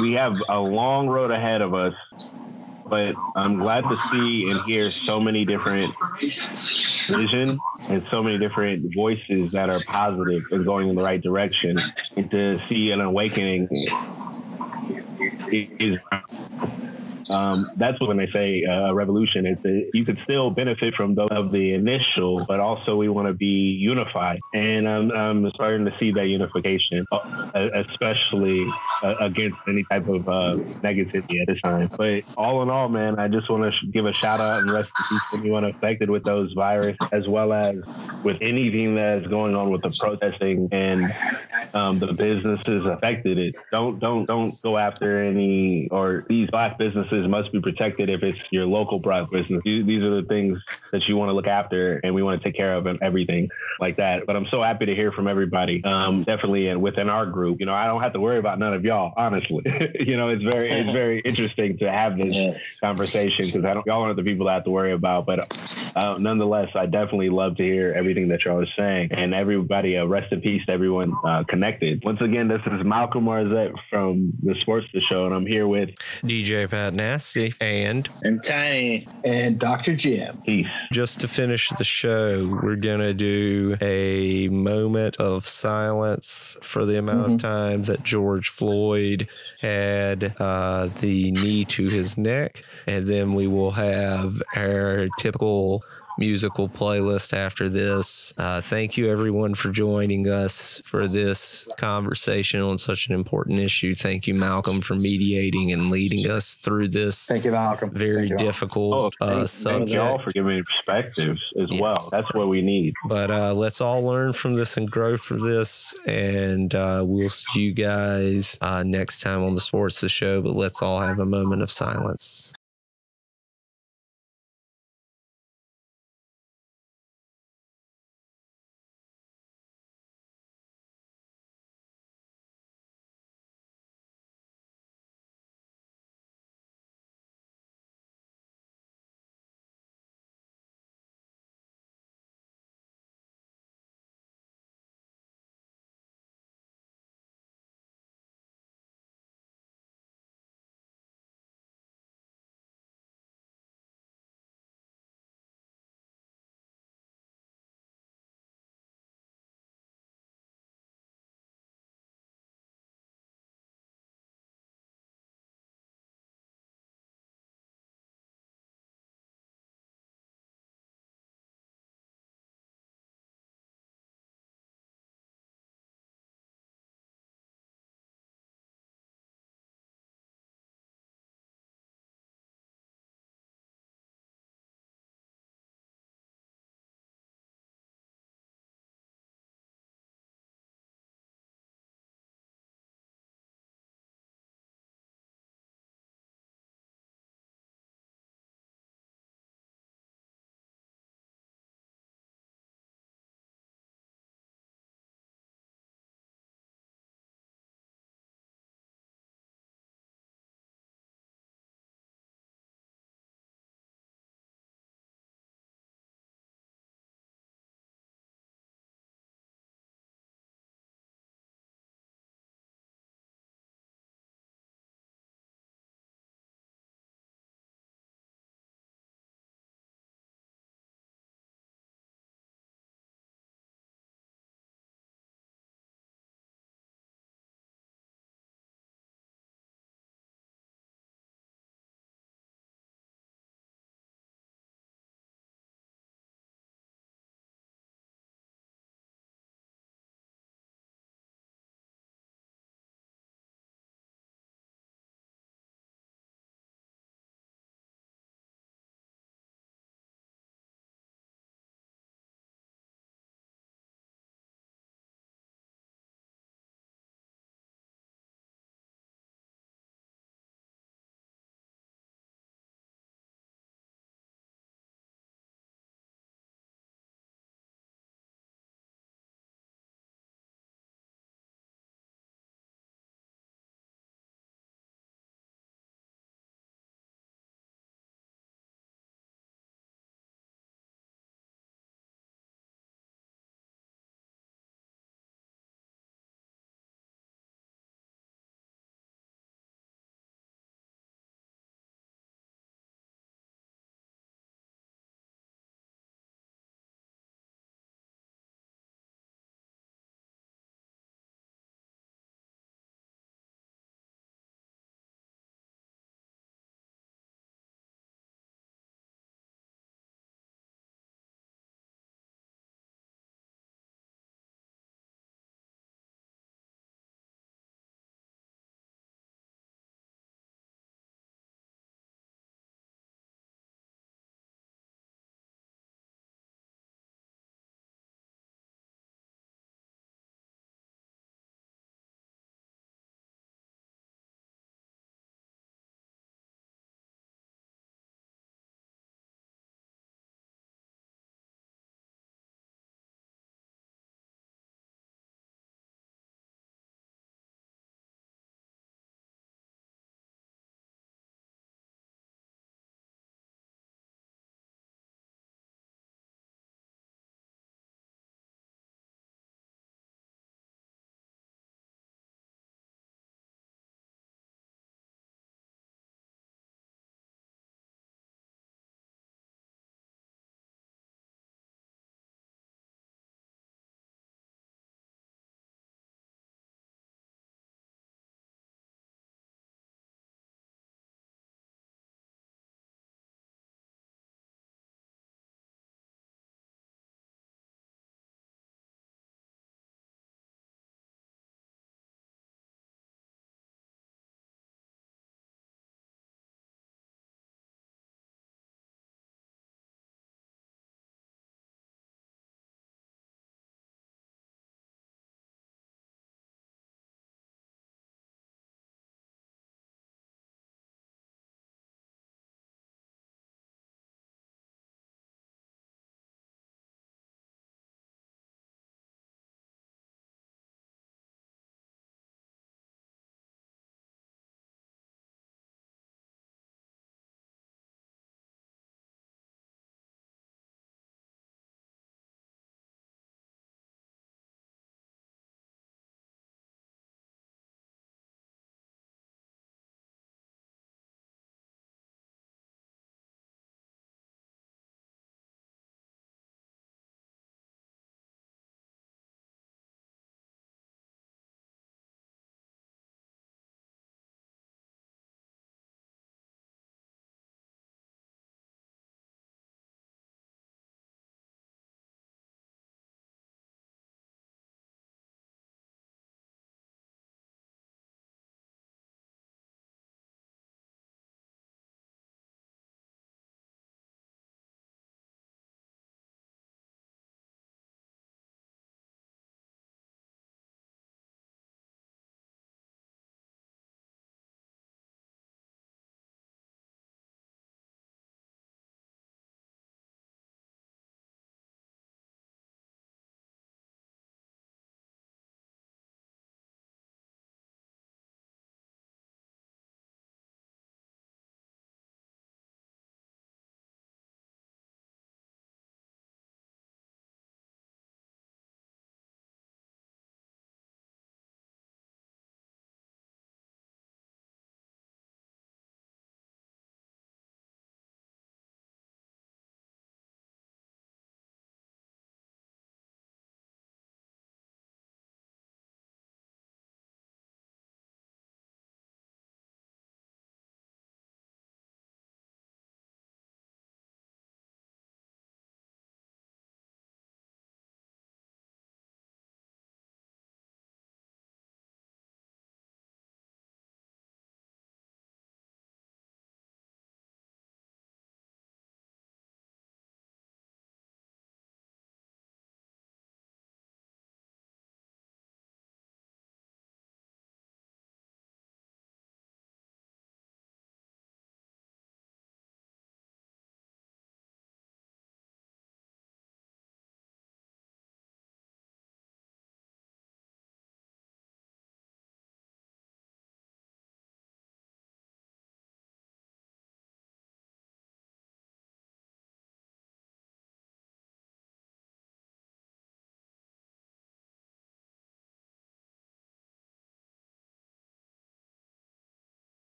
S1: we have a long road ahead of us, but I'm glad to see and hear so many different vision and so many different voices that are positive and going in the right direction, and to see an awakening is um, that's when they say uh, a revolution is that you could still benefit from those of the initial, but also we want to be unified. And I'm, I'm starting to see that unification, uh, especially uh, against any type of uh, negativity at this time. But all in all, man, I just want to give a shout out and rest in peace to anyone affected with those viruses, as well as with anything that's going on with the protesting and um, the businesses affected. It don't don't don't go after any or these black businesses must be protected if it's your local black business. These are the things that you want to look after and we want to take care of and everything like that. But I'm so happy to hear from everybody. Um, definitely and within our group, you know, I don't have to worry about none of y'all, honestly. you know, it's very it's very interesting to have this
S3: Yeah.
S1: conversation because I don't y'all aren't the people I have to worry about. But uh, nonetheless, I definitely love to hear everything that y'all are saying and everybody. Uh, rest in peace to everyone uh, connected. Once again, this is Malcolm Marzette from the Sports The Show, and I'm here with
S2: DJ Pat Nasty. And
S3: And Tiny,
S5: And Dr. Jim.
S1: Peace.
S2: just to finish the show, we're going to do a moment of silence for the amount of time that George Floyd had uh, the knee to his neck. And then we will have our typical musical playlist after this. Uh, thank you, everyone, for joining us for this conversation on such an important issue. Thank you, Malcolm, for mediating and leading us through this
S4: Thank you, Malcolm.
S2: very
S4: Thank you, Malcolm.
S1: Oh,
S2: difficult uh,
S1: thank, thank y'all for giving me perspectives as
S2: Yes.
S1: well. That's what we need.
S2: But uh, let's all learn from this and grow from this. And uh, we'll see you guys uh, next time on the Sports the Show. But let's all have a moment of silence.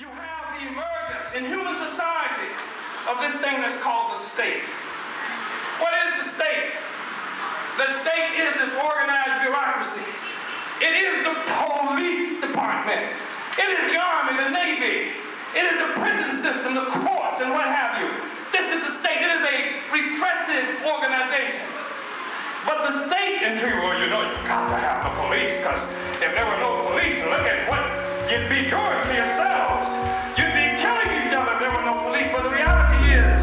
S6: You have the emergence in human society of this thing that's called the state. What is the state? The state is this organized bureaucracy. It is the police department. It is the army, the navy. It is the prison system, the courts, and what have you. This is the state. It is a repressive organization. But the state, and well, you know, you've got to have the police, because if there were no police, look at what you'd be doing to yourselves. You'd be killing each other if there were no police. But the reality is,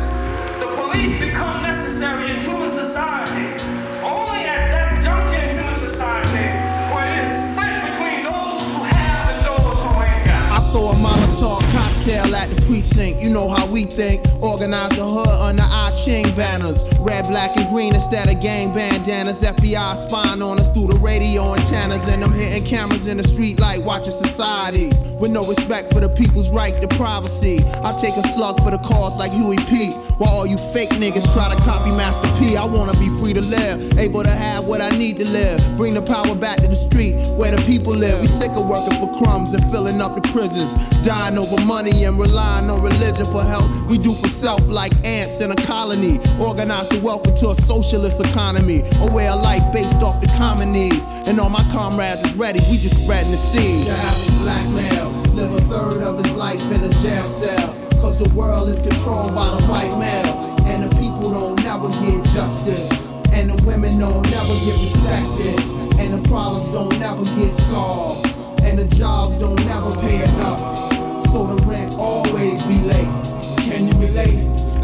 S6: the police become necessary in human society only at that juncture in human society where it is split between those who have and those who ain't got. I
S7: throw a Molotov cocktail at the precinct. You know how we think. Organize the hood under our ching banners. Red, black, and green instead of gang bandanas. FBI spying on us through the radio antennas. And I'm hitting cameras in the street like watching society. With no respect for the people's right to privacy. I take a slug for the cause like Huey P. While all you fake niggas try to copy Master P. I wanna be free to live. Able to have what I need to live. Bring the power back to the street where the people live. We sick of working for crumbs and filling up the prisons. Dying over money and relying on religion for help. We do for self like ants in a colony. Organize the wealth into a socialist economy. A way of life based off the common needs. And all my comrades is ready, we just spreading the seed. The average black male live a third of his life in a jail cell. Cause the world is controlled by the white male. And the people don't never get justice. And the women don't never get respected. And the problems don't never get solved. And the jobs don't never pay enough. So the rent always be late. Can you relate?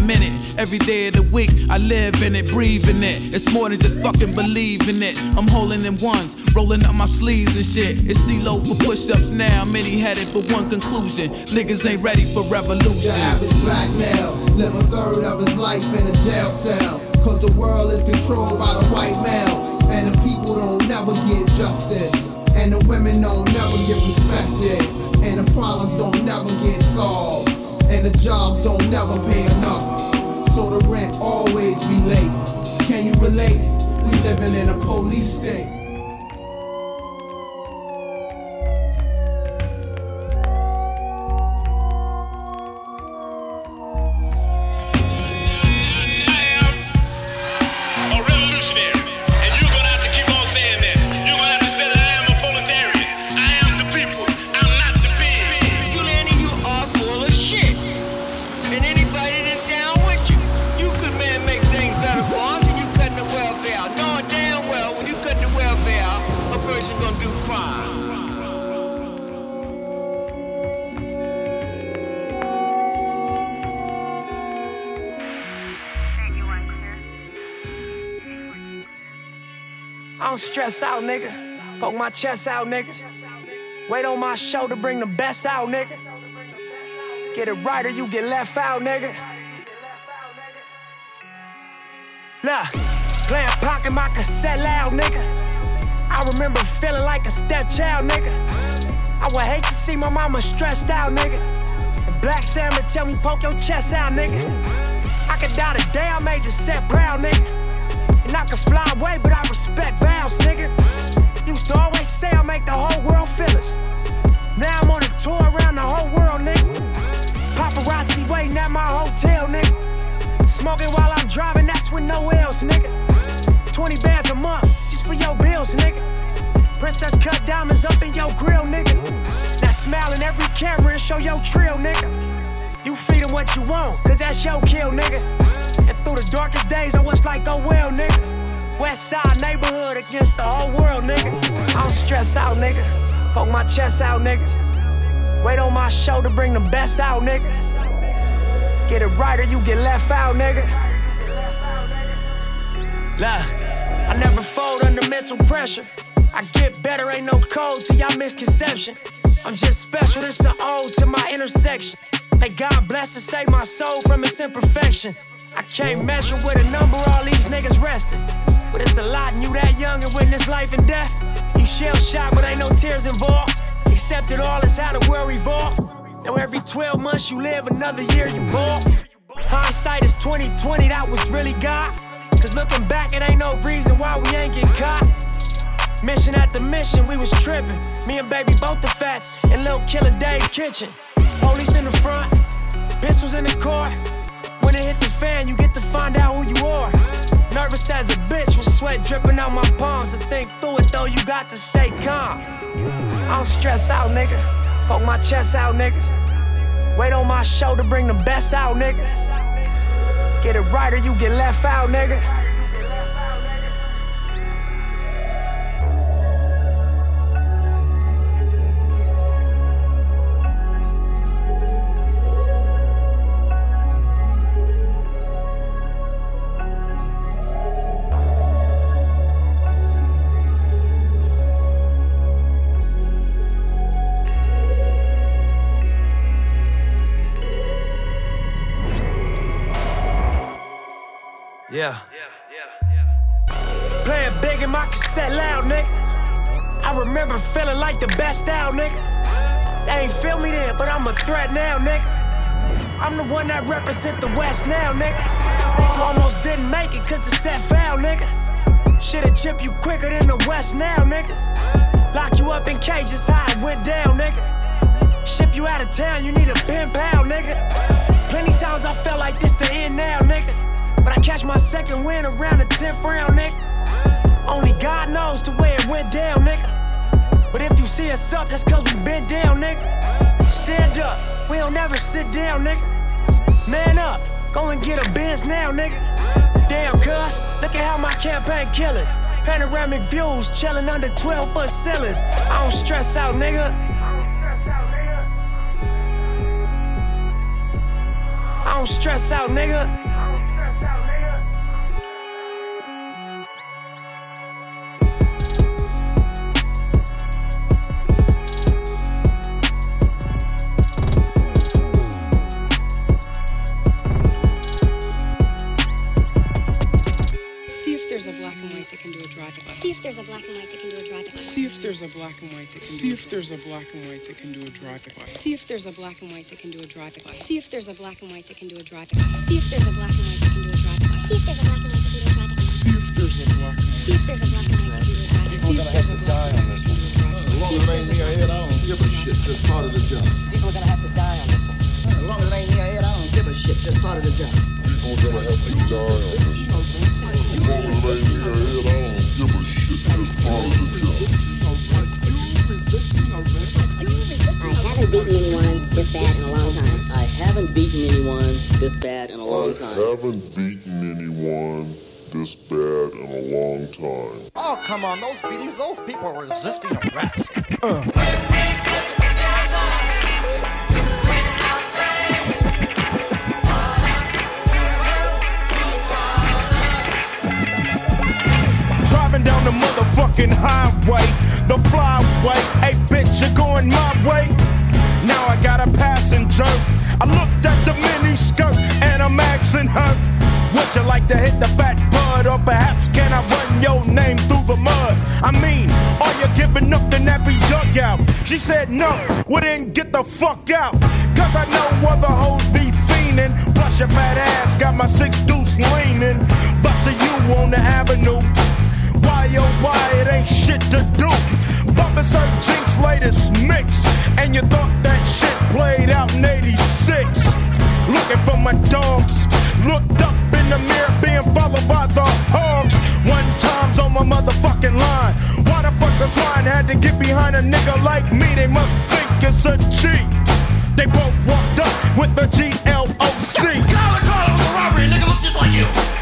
S7: minute. Every day of the week, I live in it, breathe in it. It's more than just fucking believing it. I'm holding in ones, rolling up my sleeves and shit. It's CeeLo for push ups now, many headed for one conclusion. Niggas ain't ready for revolution. The average black male live a third of his life in a jail cell. Cause the world is controlled by the white male. And the people don't never get justice. And the women don't never get respected. And the problems don't never get solved. And the jobs don't never pay enough so the rent always be late. Can you relate? We living in a police state.
S8: Stress out, nigga. Poke my chest out, nigga. Wait on my show to bring the best out, nigga. Get it right or you get left out, nigga. Look, playing pocket my cassette loud, nigga. I remember feeling like a stepchild, nigga. I would hate to see my mama stressed out, nigga. And Black Sam to tell me poke your chest out, nigga. I could die today, I made the set proud, nigga. And I can fly away, but I respect vows, nigga. Used to always say I make the whole world feel us. Now I'm on a tour around the whole world, nigga. Paparazzi waiting at my hotel, nigga. Smoking while I'm driving, that's with no else, nigga. 20 bands a month, just for your bills, nigga. Princess cut diamonds up in your grill, nigga. Now smile in every camera and show your trill, nigga. You feed them what you want, cause that's your kill, nigga. Through the darkest days, I was like, oh well, nigga. West side neighborhood against the whole world, nigga. I don't stress out, nigga. Poke my chest out, nigga. Wait on my show to bring the best out, nigga. Get it right or you get left out, nigga. Look, I never fold under mental pressure. I get better, ain't no code to y'all misconception. I'm just special, this an ode to my intersection. May God bless and save my soul from its imperfection. I can't measure with a number all these niggas resting. But it's a lot, and you that young and witness life and death. You shell shocked, but ain't no tears involved. Accept it all, it's how the world revolve. Now every 12 months you live, another year you ball. Hindsight is 2020, that was really God. Cause looking back, it ain't no reason why we ain't get caught. Mission after mission, we was tripping. Me and baby both the fats in Lil Killer Dave kitchen. Police in the front, pistols in the car. Fan, you get to find out who you are. Nervous as a bitch with sweat dripping out my palms. To think through it though, you got to stay calm. I don't stress out, nigga. Poke my chest out, nigga. Wait on my show to bring the best out, nigga. Get it right or you get left out, nigga. Yeah. Playing big in my cassette loud, nigga. I remember feeling like the best out, nigga. They ain't feel me then, but I'm a threat now, nigga. I'm the one that represent the West now, nigga. Almost didn't make it cause the set foul, nigga. Shit'll chip you quicker than the West now, nigga. Lock you up in cages, how it went down, nigga. Ship you out of town, you need a pen pal, nigga. Plenty times I felt like this the end now, nigga. But I catch my second win around the 10th round, nigga. Only God knows the way it went down, nigga. But if you see us up, that's cause we been down, nigga. Stand up, we don't never sit down, nigga. Man up, go and get a Benz now, nigga. Damn, cuz, look at how my campaign killin'. Panoramic views, chillin' under 12 foot ceilings. I don't stress out, nigga. I don't stress out, nigga.
S9: There's a black and white that can do a drive-by. See if there's a black and white that can See if there's a black and white that can do a drive-by. See if there's a black and white that can do a drive-by. See if there's a black and white that can do a drive-by. See if there's a black and white that can do a drive-by. See if there's a black and white that can do a drive-by. See if there's a black and white. See if there's a black and white that can do a drive-by.
S10: People are gonna have to die on this one. As long as it ain't me or Ed, I don't give a shit. Just part of the job.
S11: People are gonna have to die on this one. As long as it ain't me or Ed, I don't give a shit. Just part of the job.
S10: People are gonna have to die on this one. As long as it ain't me or Ed, I don't give shit. Just part of the job.
S9: I haven't beaten anyone this bad in a long time.
S11: I haven't beaten anyone this bad in a long time.
S10: I haven't beaten anyone this bad in a long time.
S12: Oh, come on. Those beatings, those people are resisting arrest. Uh.
S13: Driving down the motherfucking highway, the flyway. Hey, bitch, you're going my way. Now I got a passenger. I looked at the mini skirt and I'm asking her, Would you like to hit the fat bud? Or perhaps can I run your name through the mud? I mean, are you giving up the nappy dugout? She said, No, well then get the fuck out. Cause I know other hoes be fiending. Plus your fat ass got my six deuce leaning. Busting you on the avenue. Why oh why it ain't shit to do? Bumpin' Sir Jinx latest mix, and you thought that shit played out in 86. Looking for my dogs, looked up in the mirror, being followed by the hogs. One time's on my motherfucking line. Why the fuck does line had to get behind a nigga like me? They must think it's a cheat. They both walked up with the G L O C.
S14: Call it, call on robbery, nigga look just like you.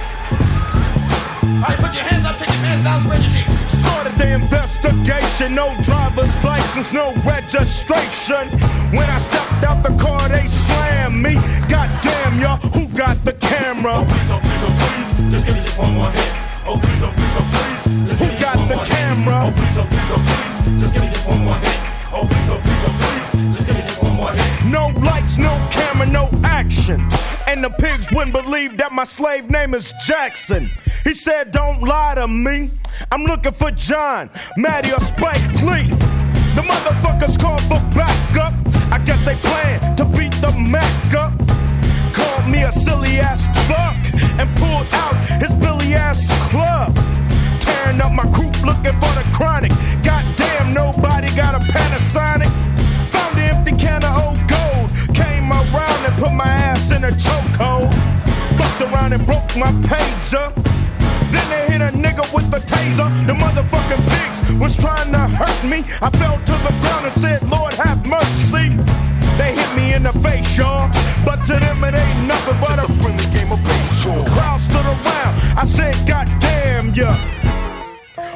S14: All right, put your hands up, take your pants down, spread your cheeks.
S13: Started the investigation, no driver's license, no registration. When I stepped out the car, they slammed me. Goddamn, y'all, who got the camera?
S14: Oh, please, oh, please, oh, please, just give me just one more hit. Oh, please, oh, please, oh, please, just give me just one more hit. Who got the camera? Oh, please, oh, please, oh, please, just give me just one more hit. Oh, please, oh, please, oh, please.
S13: Action. And the pigs wouldn't believe that my slave name is Jackson. He said, Don't lie to me. I'm looking for John, Maddie, or Spike Lee. The motherfuckers called for backup. I guess they plan to beat the Mac up. Called me a silly ass fuck and pulled out his Billy ass club. Tearing up my group looking for the chronic. Goddamn, nobody got a Panasonic. Put my ass in a chokehold. Fucked around and broke my pager. Then they hit a nigga with a taser. The motherfucking pigs was trying to hurt me. I fell to the ground and said, Lord have mercy. They hit me in the face, y'all. But to them it ain't nothing but a friendly game of baseball. Crowd stood around. I said, God damn ya.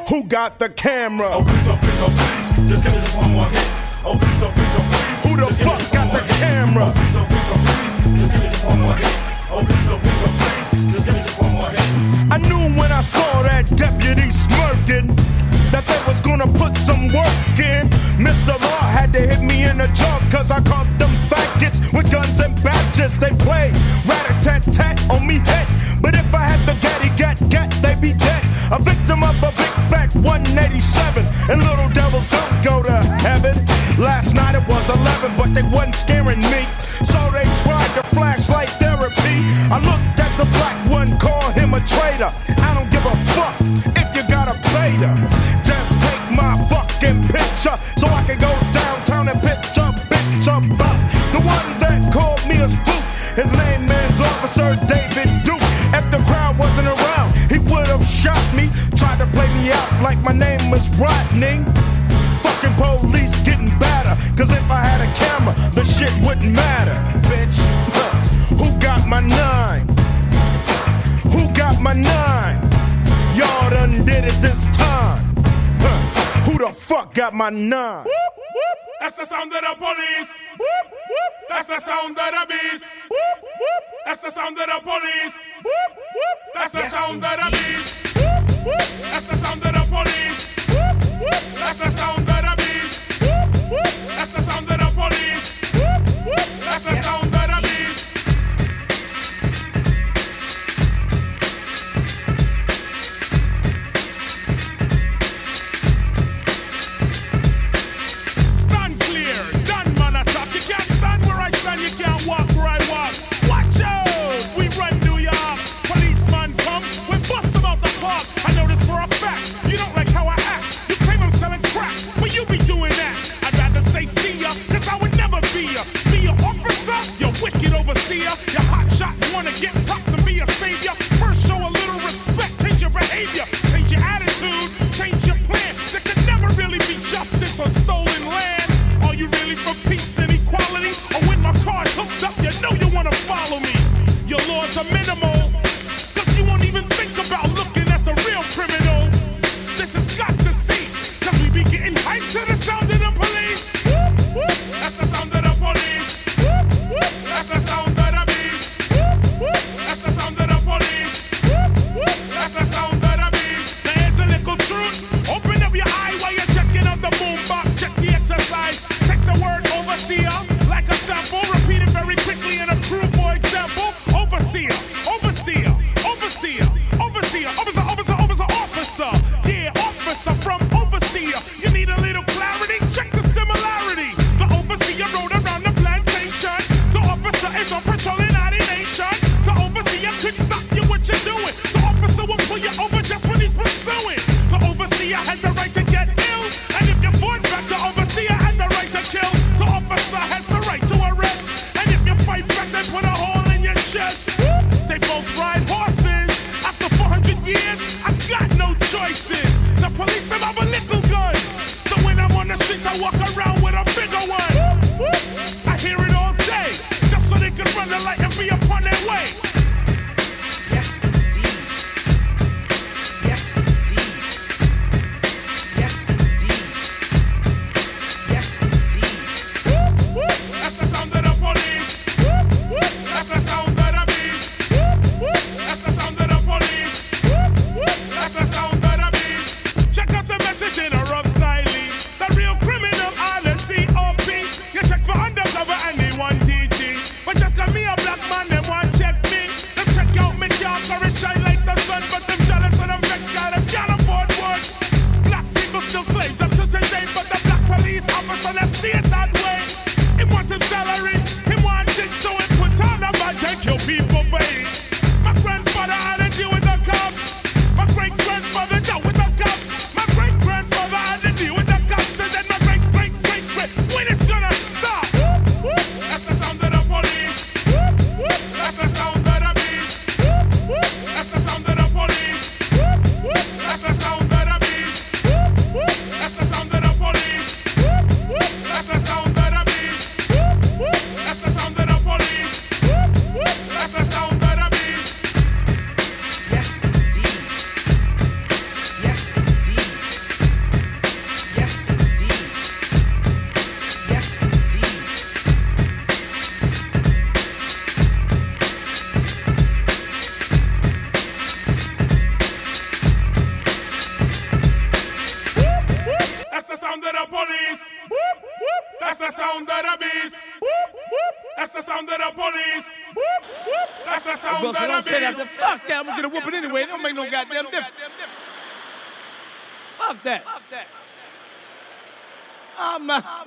S13: Who got the camera? Oh, please, oh, please, oh, please. Just give me just one more hit. Oh, please, oh, please, oh, please. Who the fuck got the camera? I knew saw that deputy smirking that they was gonna put some work in. Mr. Law had to hit me in the jaw cause I caught them faggots with guns and badges. They play rat-a-tat-tat on me head. But if I had the gaddy gat gat, they'd be dead. A victim of a big fat 187. And little devils don't go to heaven. Last night it was 11, but they wasn't scaring me. So they tried the flashlight therapy. I looked at the black one, call him a traitor. I don't picture so I can go downtown and pitch a bitch about the one that called me a spook. His name is Officer David Duke. If the crowd wasn't around, he would have shot me. Tried to play me out like my name was Rodney. Fucking police getting badder. Cause if I had a camera, the shit wouldn't matter, bitch. Who got my nine? Who got my nine? Y'all done did it this time. Who the fuck got my nine?
S15: That's the sound of the police. That's the sound of the beast. That's the sound of the police. That's the sound of the beast. That's the sound of the police. That's the sound of the beast.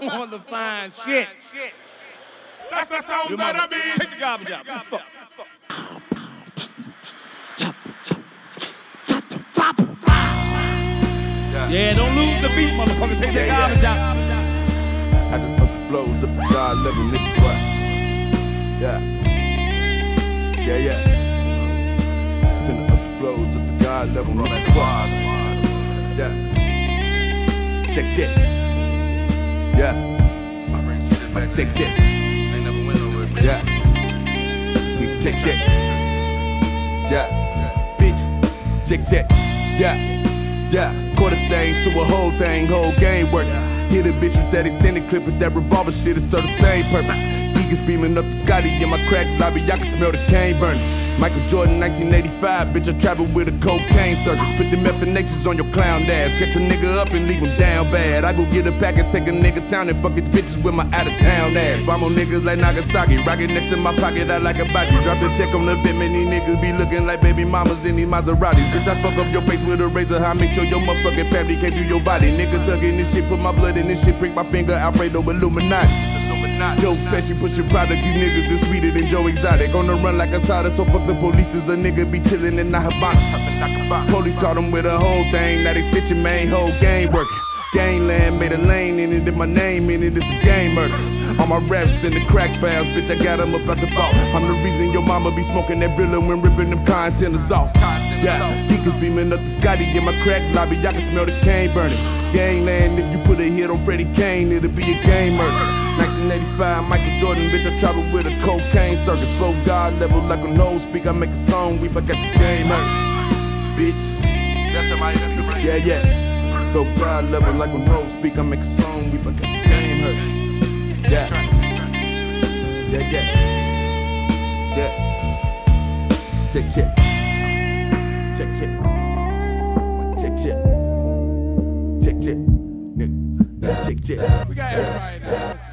S15: on the
S16: fine shit.
S15: That's the sound
S16: You
S15: of the beast.
S16: Take the garbage out. Fuck. Yeah, don't lose the beat, motherfucker. Take that garbage out.
S17: Had to up the flows up to God level, nigga. What? Yeah. Yeah, yeah. Finna up the flows up to God level, nigga. What? Yeah. Check, check. Yeah. Check, check. Yeah. Nigga, Check, check. Yeah. Bitch. Check, check. Yeah. Yeah, quarter thing to a whole thing, whole game working. Hit a bitch with that extended clip with that revolver shit, it serve the same purpose. Geekers beaming up the Scotty in my crack lobby, I can smell the cane burning. Michael Jordan, 1985, bitch, I travel with a cocaine circus. Put them FNHs on your clown ass. Catch a nigga up and leave him down bad. I go get a pack and take a nigga town and fuck his bitches with my out of town ass. Bomb on niggas like Nagasaki. Rocket next to my pocket, I like a body. Drop the check on the bit, many niggas be looking like baby mamas in these Maseratis. Bitch, I fuck up your face with a razor. I make sure your motherfucking family can't do your body. Nigga thuggin' this shit, put my blood in this shit, prick my finger, Alfredo Illuminati. Joe Pesci pushing product, you niggas is sweeter than Joe Exotic. On the run like a soda, so fuck the police is a nigga be chillin' in the Havana. Police caught him with a whole thing, now they stitching main whole game working. Gangland made a lane in it, and my name in it, it's a game murder. All my raps in the crack files, bitch, I got 'em up at the vault. I'm the reason your mama be smoking that Brilla when ripping them containers off. Yeah, geekers beaming up the Scotty in my crack lobby, I can smell the cane burning. Gangland, if you put a hit on Freddie Kane, it'll be a game murder. 1985, Michael Jordan, bitch, I travel with a cocaine circus. Flow God level like a nose speak. I make a song, we forgot the game hurt. Bitch. Yeah, yeah. Flow God level like a nose speak. I make a song, we forgot the game hurt. Yeah. Yeah, yeah. Yeah. Check, check. Check, check. Check, check. Check, check. Check, check.
S16: We got everybody now.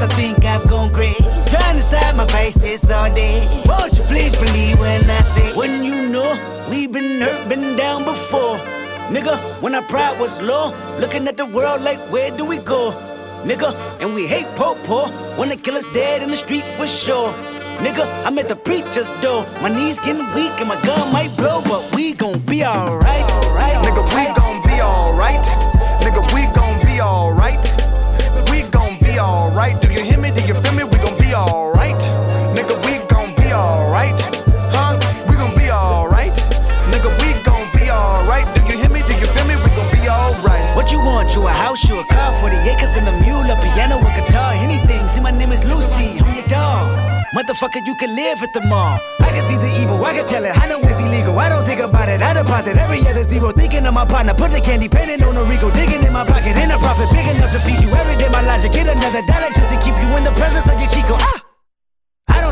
S18: Girls, I think I've gone great. Trying to decide my faces all day. Won't you please believe when I say, when you know we've been hurt, been down before. Nigga, when our pride was low, looking at the world like, where do we go? Nigga, and we hate po po when kill killer's dead in the street for sure. Nigga, I'm at the preacher's door. My knees getting weak and my gun might blow, but we gon' be alright.
S19: Nigga, we gon' be alright. Nigga, we gon' be alright. We gon' be alright.
S18: House, you a car, 40 acres and a mule, a piano, a guitar, anything. See, my name is Lucy, I'm your dog. Motherfucker, you can live at the mall. I can see the evil, I can tell it. I know it's illegal. I don't think about it. I deposit every other zero. Thinking of my partner, put the candy painting on a Rico. Digging in my pocket, in a profit big enough to feed you every day. My logic, get another dollar just to keep you in the presence of your Chico. Ah!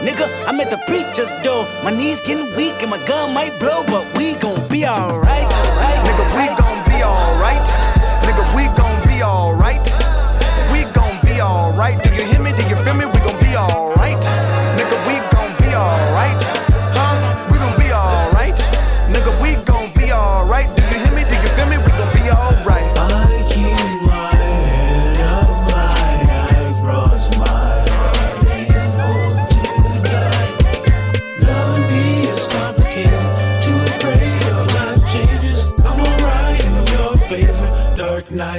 S18: Nigga, I'm at the preacher's door. My knees getting weak and my gun might blow, but we gon' be alright. Right, nigga, we
S19: gon' be alright. Nigga, we gon' be alright. We gon' be alright. Do you hear me? Do you feel me? We gon' be alright.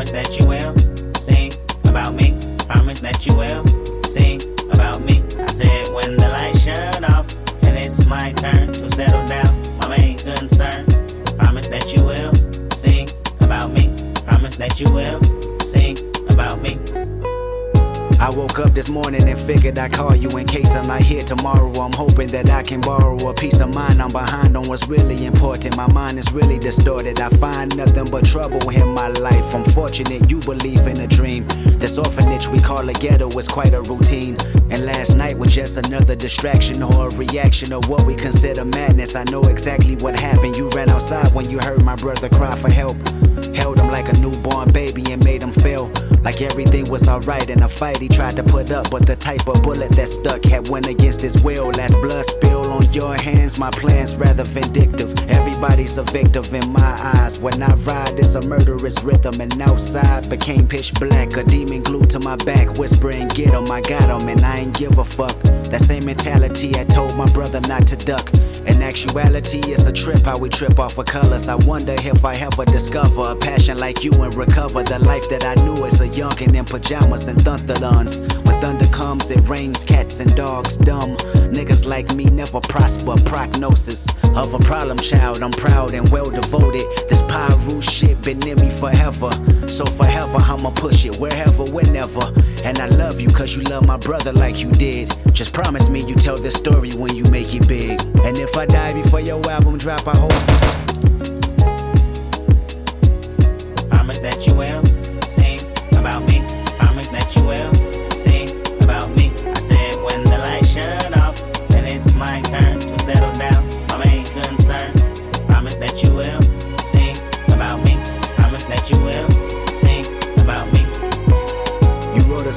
S20: Promise that you will sing about me. Promise that you will sing about me. I said when the lights shut off and it's my turn to settle down, my main concern. Promise that you will sing about me. Promise that you will sing about me.
S18: I woke up this morning and figured I'd call you in case I'm not here tomorrow. I'm hoping that I can borrow a piece of mind. I'm behind on what's really important. My mind is really distorted. I find nothing but trouble in my life. I'm fortunate you believe in a dream. This orphanage we call a ghetto is quite a routine. And last night was just another distraction or a reaction of what we consider madness. I know exactly what happened. You ran outside when you heard my brother cry for help. Held him like a newborn baby and made him feel like everything was alright in a fight he tried to put up. But the type of bullet that stuck had went against his will. Last blood spill on your hands, my plans rather vindictive. Everybody's a victim in my eyes. When I ride, it's a murderous rhythm. And outside became pitch black. A demon glued to my back, whispering, Get him, I got him, and I ain't give a fuck. That same mentality I told my brother not to duck. In actuality, it's a trip how we trip off of colors. I wonder if I ever discover a passion like you and recover the life that I knew as a youngin' in pajamas and thunderlons. When thunder comes, it rains cats and dogs dumb. Niggas like me never prosper. Prognosis of a problem child. I'm proud and well devoted. This Pyru shit been in me forever. So forever, I'ma push it wherever, whenever. And I love you cause you love my brother like you did. Just promise me you tell this story when you make it big. And if I die before your album drop, I hope.
S20: Promise that you will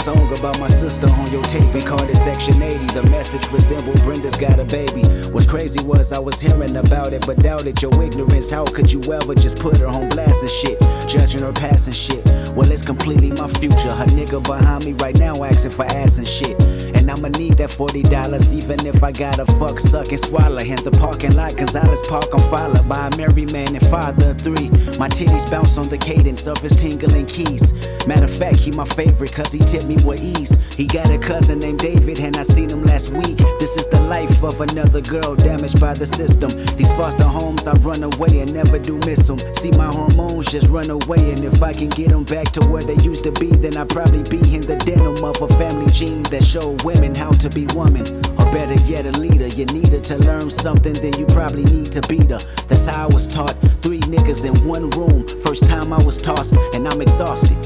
S18: song about my sister on your tape and called it Section 80. The message resembled Brenda's got a baby. What's crazy was I was hearing about it, but doubted your ignorance. How could you ever just put her on blast and shit? Judging her past and shit. Well, it's completely my future. Her nigga behind me right now asking for ass and shit. And I'ma need that $40 even if I gotta fuck, suck, and swallow. In the parking lot, Gonzalez Park, I'm followed by a married man and father three. My titties bounce on the cadence of his tingling keys. Matter of fact, he my favorite cause he tipped me with ease. He got a cousin named David, and I seen him last week. This is the life of another girl damaged by the system. These foster homes, I run away and never do miss them. See my hormones just run away, and if I can get them back to where they used to be, then I'd probably be in the denim of a family gene that show women how to be woman. Or better yet, a leader. You needed to learn something, then you probably need to beat her. That's how I was taught. Three niggas in one room. First time I was tossed, and I'm exhausted.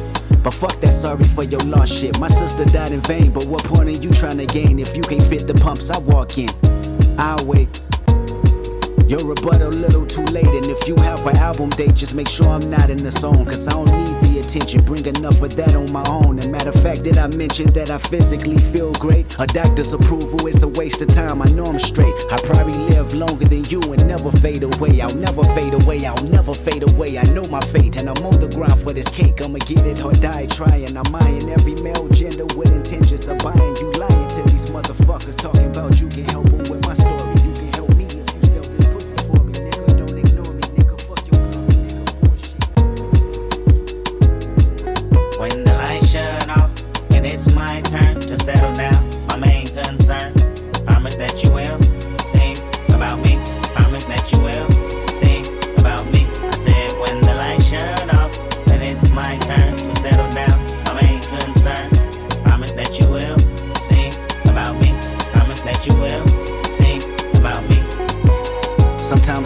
S18: But fuck that sorry for your lost shit. My sister died in vain, but what point are you trying to gain if you can't fit the pumps I walk in? I'll wait. Your rebuttal a little too late, and if you have an album date, just make sure I'm not in the zone. Cause I don't need attention, bring enough of that on my own. And matter of fact, did I mention that I physically feel great? A doctor's approval is a waste of time, I know I'm straight. I probably live longer than you and never fade away. I'll never fade away, I'll never fade away. I know my fate, and I'm on the ground for this cake. I'ma get it or die trying. I'm eyeing every male gender with intentions of buying. You lying to these motherfuckers talking about you can help them with my story.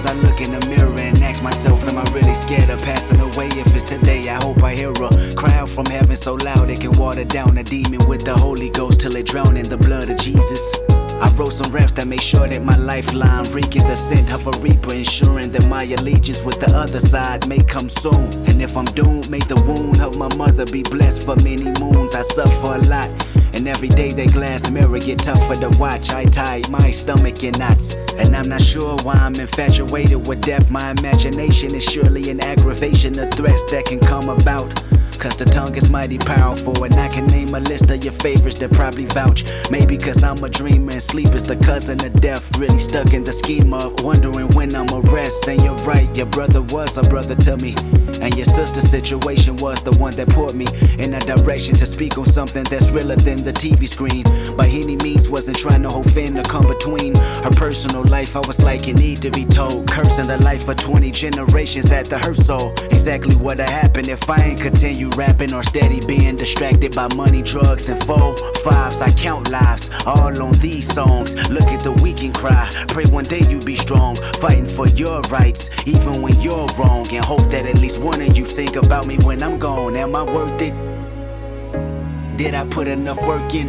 S20: I
S18: look in the mirror and ask myself, am I really scared of passing away? If it's today, I hope I hear a crowd from heaven so loud it can water down a demon with the Holy Ghost till it drown in the blood of Jesus. I wrote some raps that made sure that my lifeline reeking the scent of a reaper, ensuring that my allegiance with the other side may come soon. And if I'm doomed, may the wound of my mother be blessed for many moons. I suffer a lot, and every day that glass mirror get tougher to watch. I tie my stomach in knots, and I'm not sure why I'm infatuated with death. My imagination is surely an aggravation of threats that can come about. Cause the tongue is mighty powerful, and I can name a list of your favorites that probably vouch. Maybe cause I'm a dreamer and sleep is the cousin of death. Really stuck in the scheme of wondering when I'm a rest. And you're right, your brother was a brother to me. And your sister's situation was the one that put me in a direction to speak on something that's realer than the TV screen. By any means, wasn't trying to hold fin to come between her personal life. I was like, you need to be told. Cursing the life of 20 generations at the her soul. Exactly what'd happen if I ain't continue rapping or steady being distracted by money, drugs, and four fives. I count lives all on these songs. Look at the weak and cry. Pray one day you be strong, fighting for your rights, even when you're wrong. And hope that at least one of you think about me when I'm gone. Am I worth it? Did I put enough work in?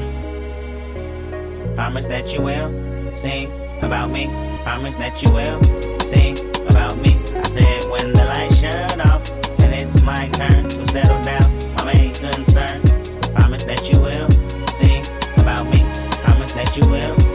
S20: Promise that you will sing about me. Promise that you will sing about me. I said when the lights shut off and it's my turn to settle down. My main concern. Promise that you will sing about me. Promise that you will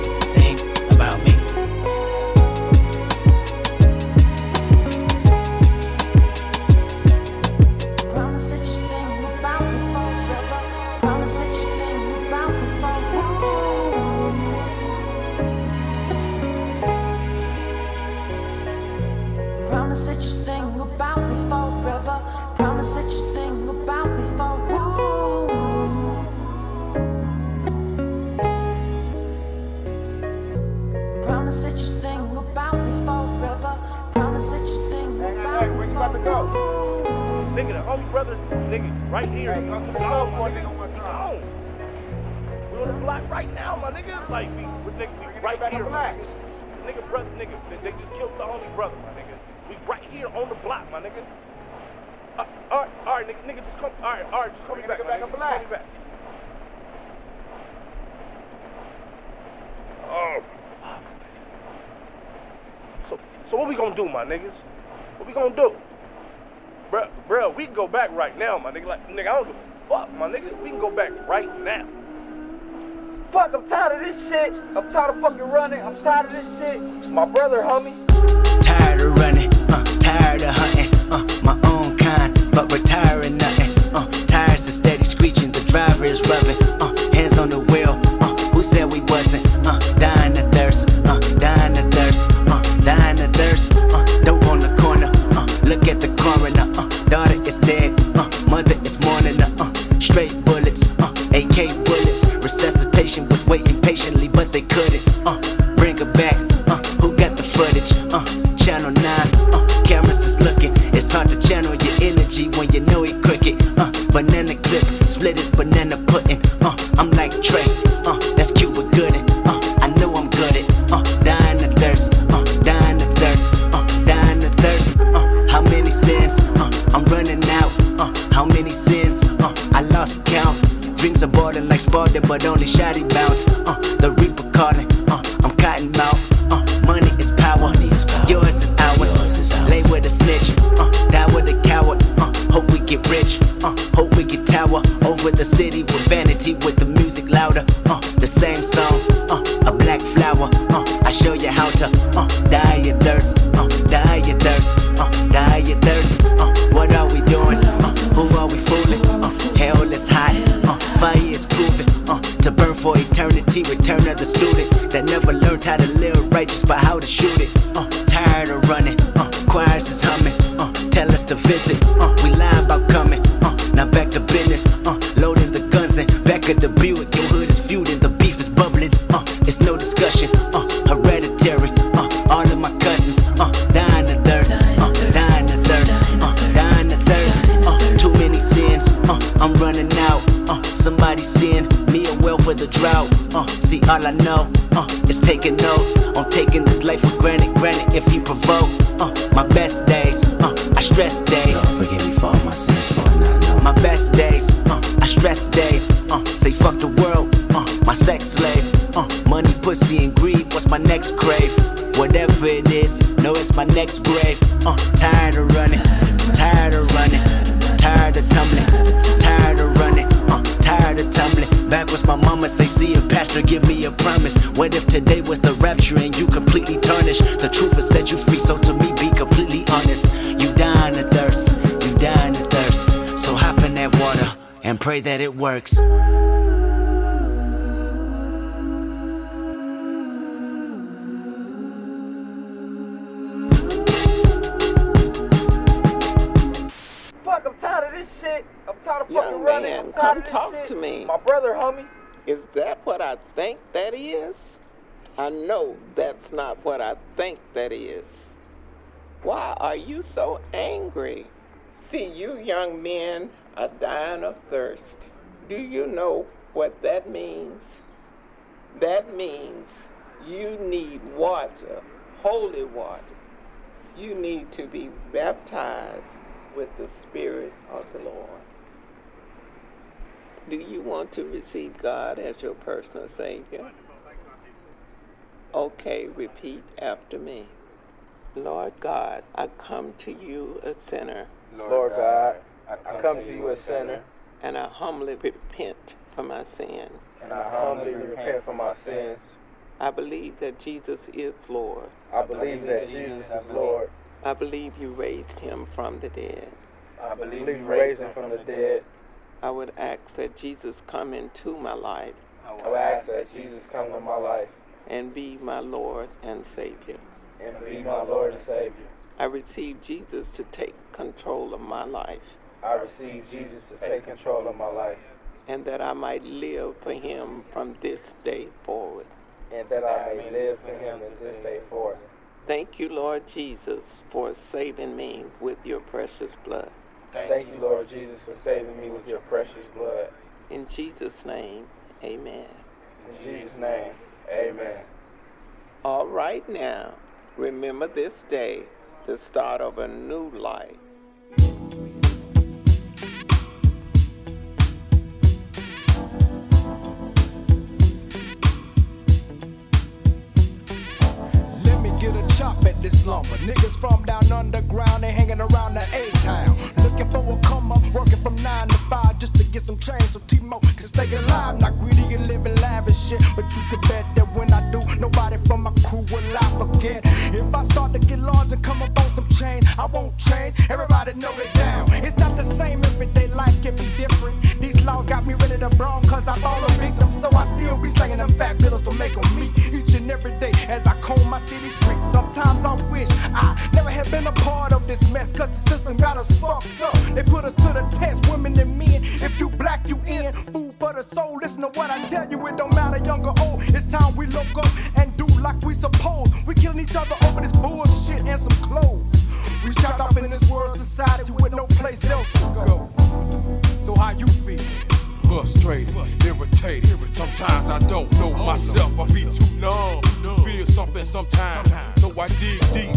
S13: Nigga, the homie brother, nigga, right here. Hey, come to phone for nigga. We gone. We on the block right now, my nigga. Like, we, we, nigga, we right here. my Nigga, brother, nigga, they, just killed the homie brother, my nigga. We right here on the block, my nigga. Uh, all right, all right, nigga, nigga, just come. All right, all right, just call me back. my nigga, call me back. Oh. So, so what we gonna do, my niggas? What we gonna do? Bruh, bruh, we can go back right now, my nigga. Like, nigga, I don't give a fuck, my nigga. We can go back right now.
S21: Fuck, I'm tired of this shit. I'm tired of fucking running. I'm tired of this shit. My brother, homie.
S18: Tired of running, uh, tired of hunting, uh, my own kind, but retiring nothing. Uh, tires are steady screeching, the driver is rubbing, uh, hands on the wheel. Uh, who said we wasn't? Uh, dying of thirst, uh, dying of thirst, uh, dying of thirst. Uh, dope on the corner, uh, look at the coroner. Straight bullets, uh, AK bullets. Resuscitation was waiting patiently, but they couldn't. Uh, bring her back. Uh, who got the footage? Uh, channel 9. Uh, cameras is looking. It's hard to channel your energy when you know it crooked. Uh, banana clip, split his banana pudding. Uh, I'm like Trey. Like Spartan, but only shoddy bounce. Uh, the Reaper calling. Uh, I'm cotton mouth. Uh, money is power. Yours is ours. Lay with a snitch. Uh, die with a coward. Uh, hope we get rich. Uh, hope we get tower over the city and pray that it works.
S21: Fuck, I'm tired of this shit. I'm tired of
S22: Young
S21: fucking running.
S22: man,
S21: I'm tired
S22: come
S21: of this
S22: talk
S21: shit.
S22: to me.
S21: My brother, homie.
S22: Is that what I think that is? I know that's not what I think that is. Why are you so angry? See, you young men are dying of thirst. Do you know what that means? That means you need water, holy water. You need to be baptized with the Spirit of the Lord. Do you want to receive God as your personal Savior? Okay, repeat after me. Lord God, I come to you a sinner.
S21: Lord God, I come to you a sinner,
S22: And I humbly repent for my sin.
S21: and I humbly repent for my sins.
S22: I believe that Jesus is Lord.
S21: I believe that Jesus is Lord.
S22: I believe you raised him from the dead.
S21: I believe you raised him from the dead.
S22: I would ask that Jesus come into my life
S21: I would ask that Jesus come to my life
S22: and be my Lord and Savior.
S21: and be my Lord and Savior.
S22: I receive Jesus to take control of my life
S21: I receive Jesus to take control of my life,
S22: and that I might live for him from this day forward.
S21: and that I may live for him in this day forth.
S22: Thank you, Lord Jesus, for saving me with your precious blood.
S21: Thank you, Lord Jesus, for saving me with your precious blood.
S22: In Jesus' name, amen.
S21: In Jesus' name, amen.
S22: All right now, remember this day, the start of a new life.
S7: This lumber. Niggas from down underground, they hanging around the A-town. Looking for a come up, working from 9 to 5 just to get some change so T-Mo can stay alive. Not greedy and living lavish shit, but you can bet that when I do, nobody from my crew will I forget. If I start to get large and come up on some change, I won't change. Everybody know it down. It's not the same everyday life can be different. These laws got me ready to brawl cause I fall a victim. So I still be slinging them fat pillows to make them meet each and every day as I comb my city streets. Sometimes I wish I never had been a part of this mess cause the system got us fucked up. They put us to the test, women and men. If you black, you in. Food for the soul. Listen to what I tell you, it don't matter young or old. It's time we look up and do like we supposed. We killing each other over this bullshit and some clothes. We trapped off in this world society with no place else to go. So how you feel?
S15: Frustrated, irritated. Sometimes I don't know myself. I be too numb. To feel something sometimes. So I dig deep,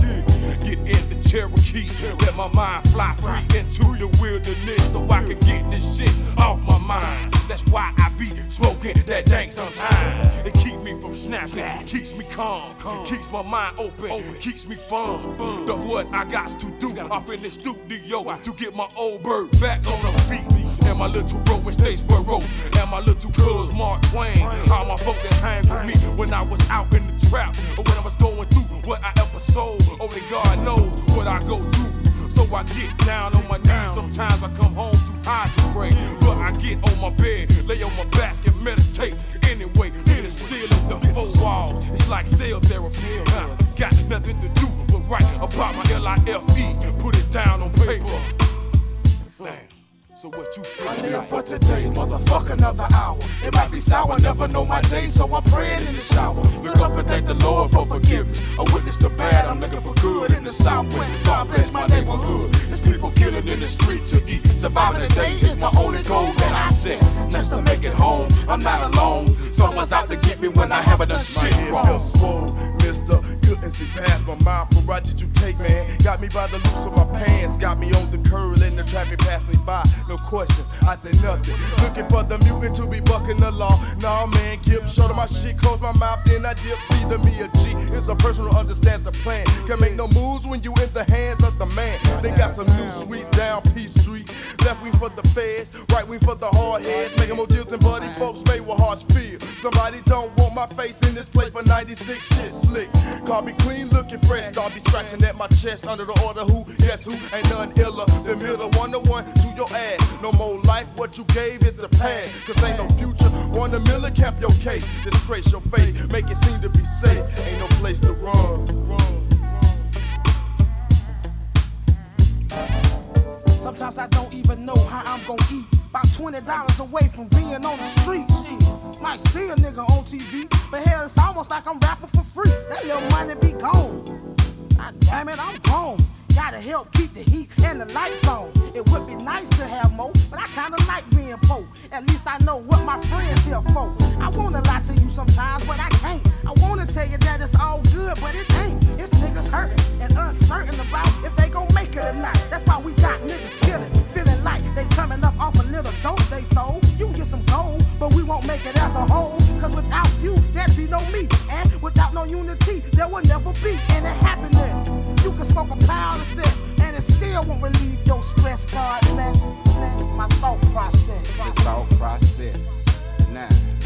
S15: get in the Cherokee, let my mind fly free into the wilderness so I can get this shit off my mind. That's why I be smoking that dank sometimes. It keep me from snapping, keeps me calm, keeps my mind open, keeps me fun. Of what I got to do. Off in the studio to get my old bird back on her feet. My little bro in Statesboro, and my little cuz Mark Twain. All my folk that hang with me when I was out in the trap, or when I was going through what I ever sold. Oh, Only God knows what I go through. So I get down on my knees. Sometimes I come home too high to pray. But I get on my bed, lay on my back and meditate. Anyway, near the ceiling, the four walls. It's like cell therapy. I got nothing to do but write about my L-I-F-E. Put it down on paper. So what you feel?
S7: I live for today, motherfuck another hour. It might be sour, never know my day, so I'm praying in the shower. Look up and thank the Lord for forgiveness. A witness to bad, I'm looking for good in the southwest. God bless my neighborhood. There's people killing in the street to eat. Surviving today is the only goal that I set. Just to make it home, I'm not alone. Someone's out to get me when I haven't done shit wrong.
S17: Mister, couldn't see past my mouth. But did you take, man? Got me by the loose of my pants. Got me on the curl and the traffic passed me by. No questions, I said nothing. Looking for the mutant to be bucking the law. Nah, man, give short my shit. Close my mouth, then I dip. See to me a G It's a person who understands the plan. Can make no moves when you in the hands of the man. They got some new sweets down P Street. Left wing for the feds, right wing for the hard heads. Making more deals than buddy folks made with hearts feel. Somebody don't want my face in this place for 96 shit slick. Car be clean looking fresh. Dog be scratching at my chest under the order who, yes who, ain't none iller. The middle one to one to your ass. No more life, what you gave is the past. Cause ain't no future. One a million cap your case. Disgrace your face, make it seem to be safe. Ain't no place to run.
S7: Sometimes I don't even know how I'm gonna eat. About $20 away from being on the streets. Might see a nigga on TV, but hell, it's almost like I'm rapping for free. That little money be gone. God damn it, I'm gone. Gotta help keep the heat and the lights on. It would be nice to have more, but I kinda like being poor. At least I know what my friends here for. I wanna lie to you sometimes, but I can't. I wanna tell you that it's all good, but it ain't. It's niggas hurting and uncertain about if they gon' make it or not. That's why we got niggas killing, feeling like they coming up off a little dope they sold. You can get some gold, but we won't make it as a whole. Cause without you, there'd be no me. And without no unity, there will never be any happiness. You can smoke a pound of sense, and it still won't relieve your stress. God bless my thought process.
S13: The thought process. Now.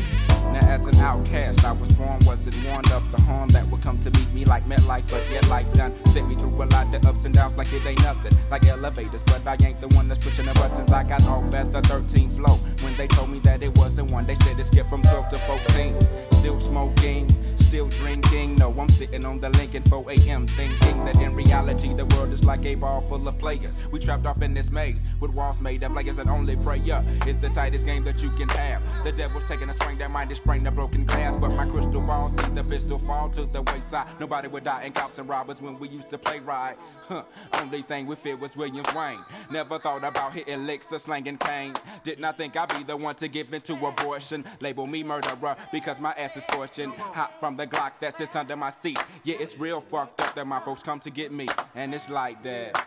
S13: Now, as an outcast, I was born, wasn't warned of the harm that would come to meet me like MetLife, but yet life done sent me through a lot of ups and downs like it ain't nothing, like elevators. But I ain't the one that's pushing the buttons. I got off at the 13th floor when they told me that it wasn't one. They said it's skipped from 12 to 14. Still smoking, still drinking. No, I'm sitting on the Lincoln 4 a.m. thinking that in reality the world is like a ball full of players. We trapped off in this maze with walls made of layers and only prayer is the tightest game that you can have. The devil's taking a swing that mind is spraying the broken glass, but my crystal ball see the pistol fall to the wayside. Nobody would die in cops and robbers when we used to play ride. Huh. Only thing we feared was William Wayne. Never thought about hitting licks or slanging cane. Did not think I'd be the one to give into abortion. Label me murderer because my ass is scorching. Hot from the Glock that sits under my seat. Yeah, it's real fucked up that my folks come to get me, and it's like that.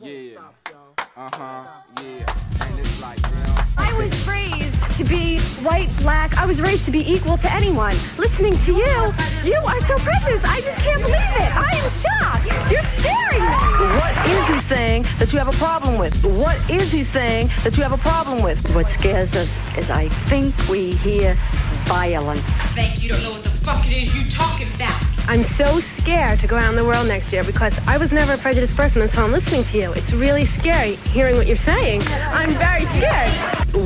S13: Yeah. Uh huh. Yeah. And it's like that.
S23: I was raised to be white, black. I was raised to be equal to anyone. Listening to you, you are so precious. I just can't believe it. I am shocked. You're scaring me.
S24: What is he saying that you have a problem with? What is he saying that you have a problem with?
S25: What scares us is I think we hear violence.
S26: I think you don't know what the fuck it is you talking about.
S23: I'm so scared to go out in the world next year because I was never a prejudiced person until I'm listening to you. It's really scary hearing what you're saying. I'm very scared.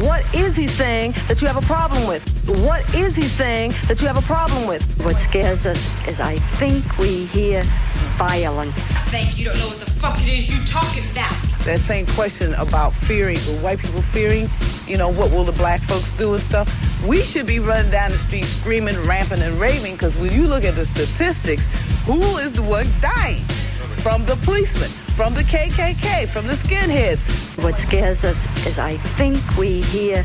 S24: What is he saying that you have a problem with? What is he saying that you have a problem with?
S25: What scares us is I think we hear violence.
S26: I think you don't know what the fuck it is you talking about.
S27: That same question about fearing, or white people fearing, you know, what will the black folks do and stuff. We should be running down the street screaming, ramping, and raving because when you look at the statistics, who is the one dying? From the policemen, from the KKK, from the skinheads.
S25: What scares us is I think we hear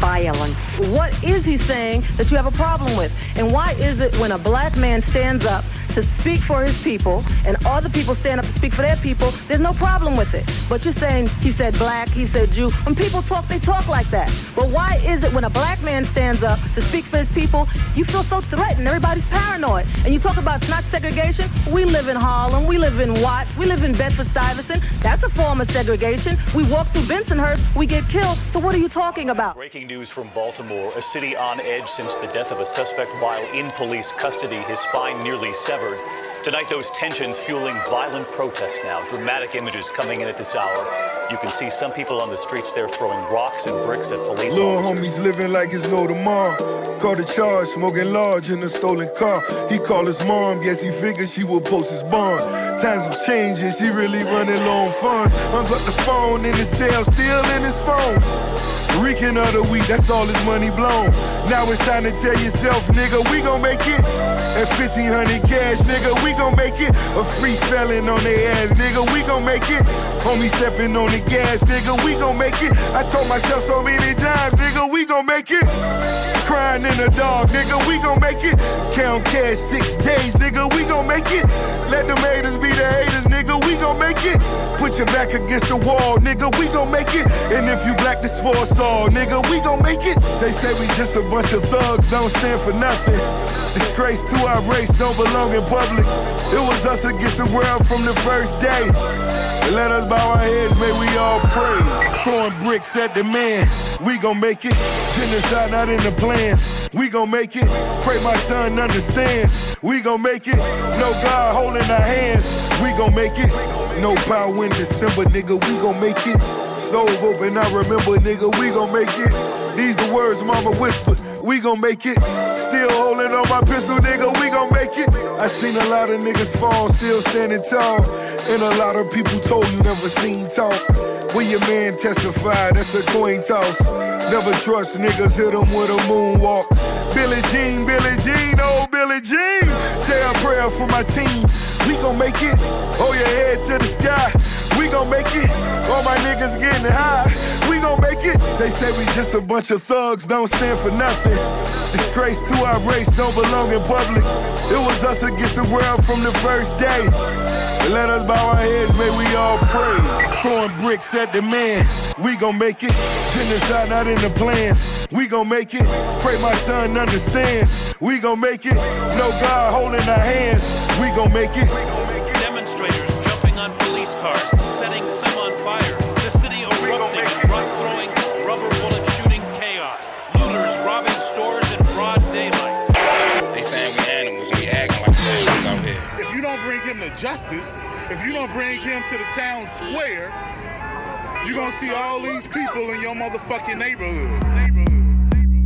S25: violence.
S24: What is he saying that you have a problem with? And why is it when a black man stands up to speak for his people and other people stand up to speak for their people, there's no problem with it. But you're saying he said black, he said Jew. When people talk, they talk like that. But why is it when a black man stands up to speak for his people, you feel so threatened, everybody's paranoid. And you talk about it's not segregation, we live in Harlem, we live in Watts, we live in Bedford-Stuyvesant. That's a form of segregation. We walk through Bensonhurst, we get killed. So what are you talking about?
S28: Breaking news from Baltimore, a city on edge since the death of a suspect while in police custody, his spine nearly severed. Tonight, those tensions fueling violent protests now. Dramatic images coming in at this hour. You can see some people on the streets there throwing rocks and bricks at police
S29: Little
S28: officers.
S29: homies living like it's no tomorrow. Caught a charge, smoking large in a stolen car. He called his mom, guess he figured she would post his bond. Times have changed and she really running low on funds. Hung up the phone in his cell, still in his phones. Reeking of the week, that's all his money blown. Now it's time to tell yourself, nigga, we gon' make it.
S17: At 1500 cash, nigga, we gon' make it. A free felon on their ass, nigga, we gon' make it. Homie stepping on the gas, nigga, we gon' make it. I told myself so many times, nigga, we gon' make it. Crying in the dog, nigga, we gon' make it. Count cash six days, nigga, we gon' make it. Let them haters be the haters, nigga, we gon' make it. Put your back against the wall, nigga, we gon' make it. And if you black this for us all, nigga, we gon' make it. They say we just a bunch of thugs, don't stand for nothing. Disgrace to our race, don't belong in public. It was us against the world from the first day. Let us bow our heads, may we all pray. Throwing bricks at the man, we gon' make it. Genocide not in the plans, we gon' make it. Pray my son understands, we gon' make it. No God holding our hands, we gon' make it. No power in December, nigga, we gon' make it. Stove open, I remember, nigga, we gon' make it. These the words mama whispered, we gon' make it. Still holding on my pistol, nigga, we gon' make it. I seen a lot of niggas fall, still standing tall. And a lot of people told you never seen talk. When your man testify, that's a coin toss. Never trust niggas, hit them with a moonwalk. Billie Jean, Billie Jean, oh Billie Jean. Say a prayer for my team. We gon' make it. Hold your head to the sky. We gon' make it. All my niggas getting high. We gon' make it. They say we just a bunch of thugs, don't stand for nothing. Disgrace to our race, don't belong in public. It was us against the world from the first day. Let us bow our heads, may we all pray. Throwing bricks at the man, we gon' make it. Genocide not in the plans, we gon' make it. Pray my son understands, we gon' make it. No God holding our hands, we gon' make it.
S30: Demonstrators jumping on police cars,
S31: justice, if you don't bring him to the town square, you're gonna see all these people in your motherfucking neighborhood.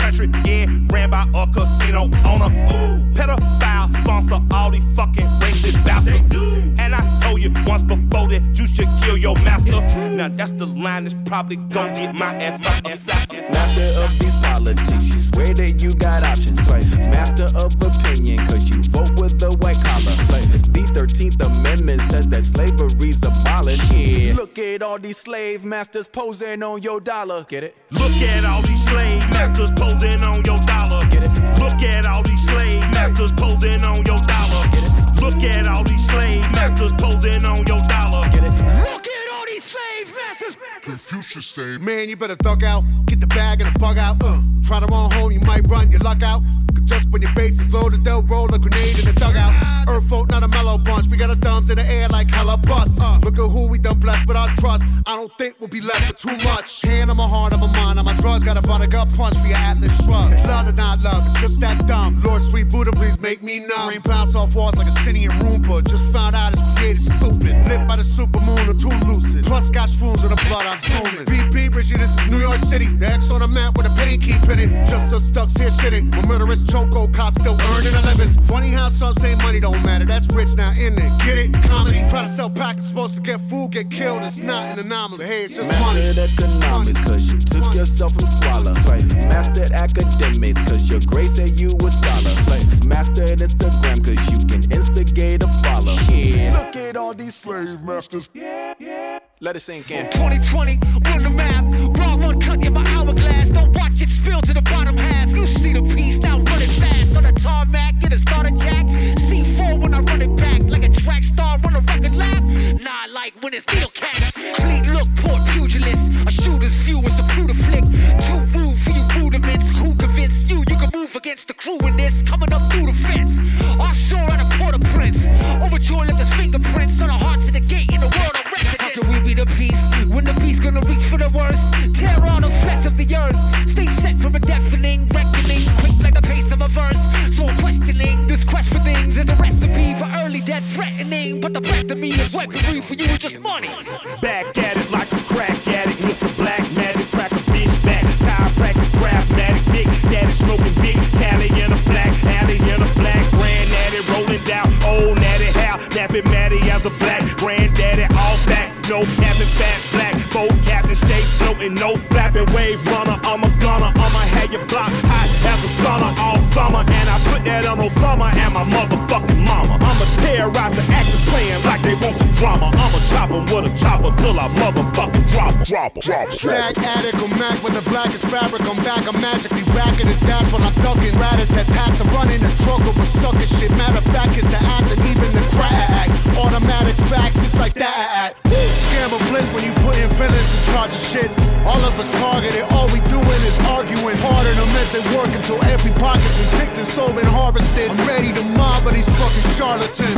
S13: country getting ran by a casino owner, ooh. Pedophile sponsor all these fucking racist bastards. And I told you once before that you should kill your master. Now that's the line that's probably gonna get my ass assassin.
S32: Master of these politics, you swear that you got options. Master of opinion, cause you vote with the white collar. Slave. The all these slave masters posing on your dollar. Get it?
S13: Look at all these slave masters posing on your dollar.
S32: Get it?
S13: Look at all these slave masters posing on your dollar.
S32: Get it?
S13: Look at all these slave masters posing on your dollar.
S32: Get it?
S13: Look at all these slave masters.
S17: Confucius say,
S33: Man, you better thug out. Get the bag and the bug out. Uh, try to run home, you might run your luck out. Just when your base is loaded, they'll roll a grenade in the dugout. Earth folk, not a mellow bunch. We got our thumbs in the air like hella bust. Uh, look at who we done blessed with our trust. I don't think we'll be left with too much. Hand on my heart, on my mind, on my drugs. Got a vodka punch for your Atlas shrug. Love or not love, it's just that dumb. Lord, sweet Buddha, please make me numb. Rain bounce off walls like a Sinian Roomba. Just found out it's created stupid. Lit by the super moon or too lucid. Plus got shrooms in the blood, I'm zooming. BP, Richie, this is New York City. The X on the map with a pain keep in it. Just us ducks here shitting. When murderous choco cops still earning a living. Funny how some say money don't matter. That's rich now, in it? Get it? Comedy. Try to sell packets, supposed to get food, get killed. It's not an anomaly. Hey, it's just money.
S32: Mastered economics, cause you took yourself from squalor. Slave. Mastered academics, cause your grade said you a scholar. Slave. Mastered Instagram, cause you can instigate a follow. Shit.
S17: Look at all these slave masters. Yeah, yeah.
S32: Let it sink in.
S33: 2020, run the map. Raw
S34: in my hourglass. Don't watch it spill to the bottom half. You see the piece now running fast on the tarmac. Get a starter jack. C4 when I run it back like a track star on a record lap. Nah, like when it's needle catch. Clean look, poor pugilist. A shooter's view is a brutal flick. Too rude for you rudiments. Who convinced you you can move against the crew in this? Coming up through the fence. Offshore at a Port-au-Prince. Overjoyed left his fingerprints on the hearts of the gate in the world be the peace when the beast gonna reach for the worst? Tear all the flesh of the earth. Stay set from a deafening reckoning, quick like the pace of a verse. So I'm questioning this quest for things is a recipe for early death threatening. But the breath of me is weaponry for you is just money.
S13: Back at it like a crack addict, Mr. Black Magic, crack a bitch back. Chiropractic, craftmatic, big daddy smoking big Cali in a black alley in a black granddaddy rolling down old natty how napping Matty as a black floating, no flapping wave runner. I'm a gunner, I'ma have your block hot as a sauna all summer, and I put that on Osama and my motherfucking mama. Terrorize the actors playing like they want some drama. I'ma chop with a chopper till I motherfucking drop 'em. Drop 'em. Drop 'em.
S33: Stack attic or Mac with the blackest fabric. I'm back, I'm magically racking it. That's when I'm ducking rat at tats. I'm running the truck over sucker shit. Matter of fact, it's the ass and even the crack. Automatic facts, it's like that. Scam of bliss when you put in feelings in charge of shit. All of us targeted, all we doing is arguing. Pardon them as they work until every pocket's been picked and sold and harvested. I'm ready to mob but these fucking charlatans.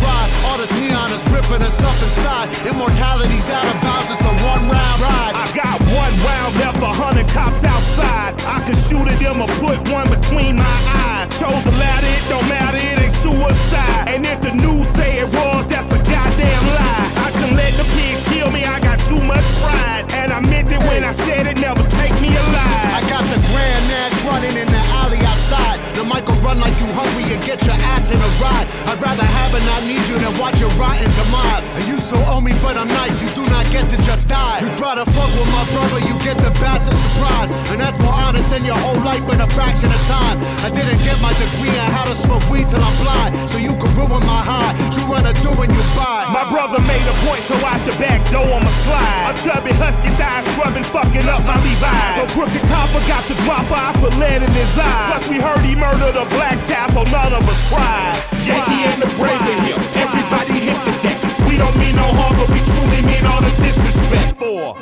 S33: is ripping us up inside. Immortality's out of bounds, it's a one round ride.
S13: I got one round left, a hundred cops outside. I could shoot at them or put one between my eyes. Chose the it don't matter, it ain't suicide. And if the news say it was, that's a goddamn lie. I can let the pigs kill me, I got too much pride. And I meant it when I said it, never
S33: run like you hungry and get your ass in a ride. I'd rather have and not need you than watch your rotten demise. And you still owe me, but I'm nice. You do not get to just die. You try to fuck with my brother, you get the bastard surprise. And that's more honest than your whole life in a fraction of time. I didn't get my degree on how to smoke weed till I'm blind. So you can ruin my high. You wanna do when you buy.
S13: My brother made a point, so out the back door I'ma slide. A chubby husky thighs scrubbing, fucking up my Levi's. So crooked copper got the dropper, I put lead in his eye. Plus we heard he murdered a black black child, so none of us cry. Yankee and the brave are here. Everybody hit the deck. We don't mean no harm, but we truly mean all the disrespect. Four.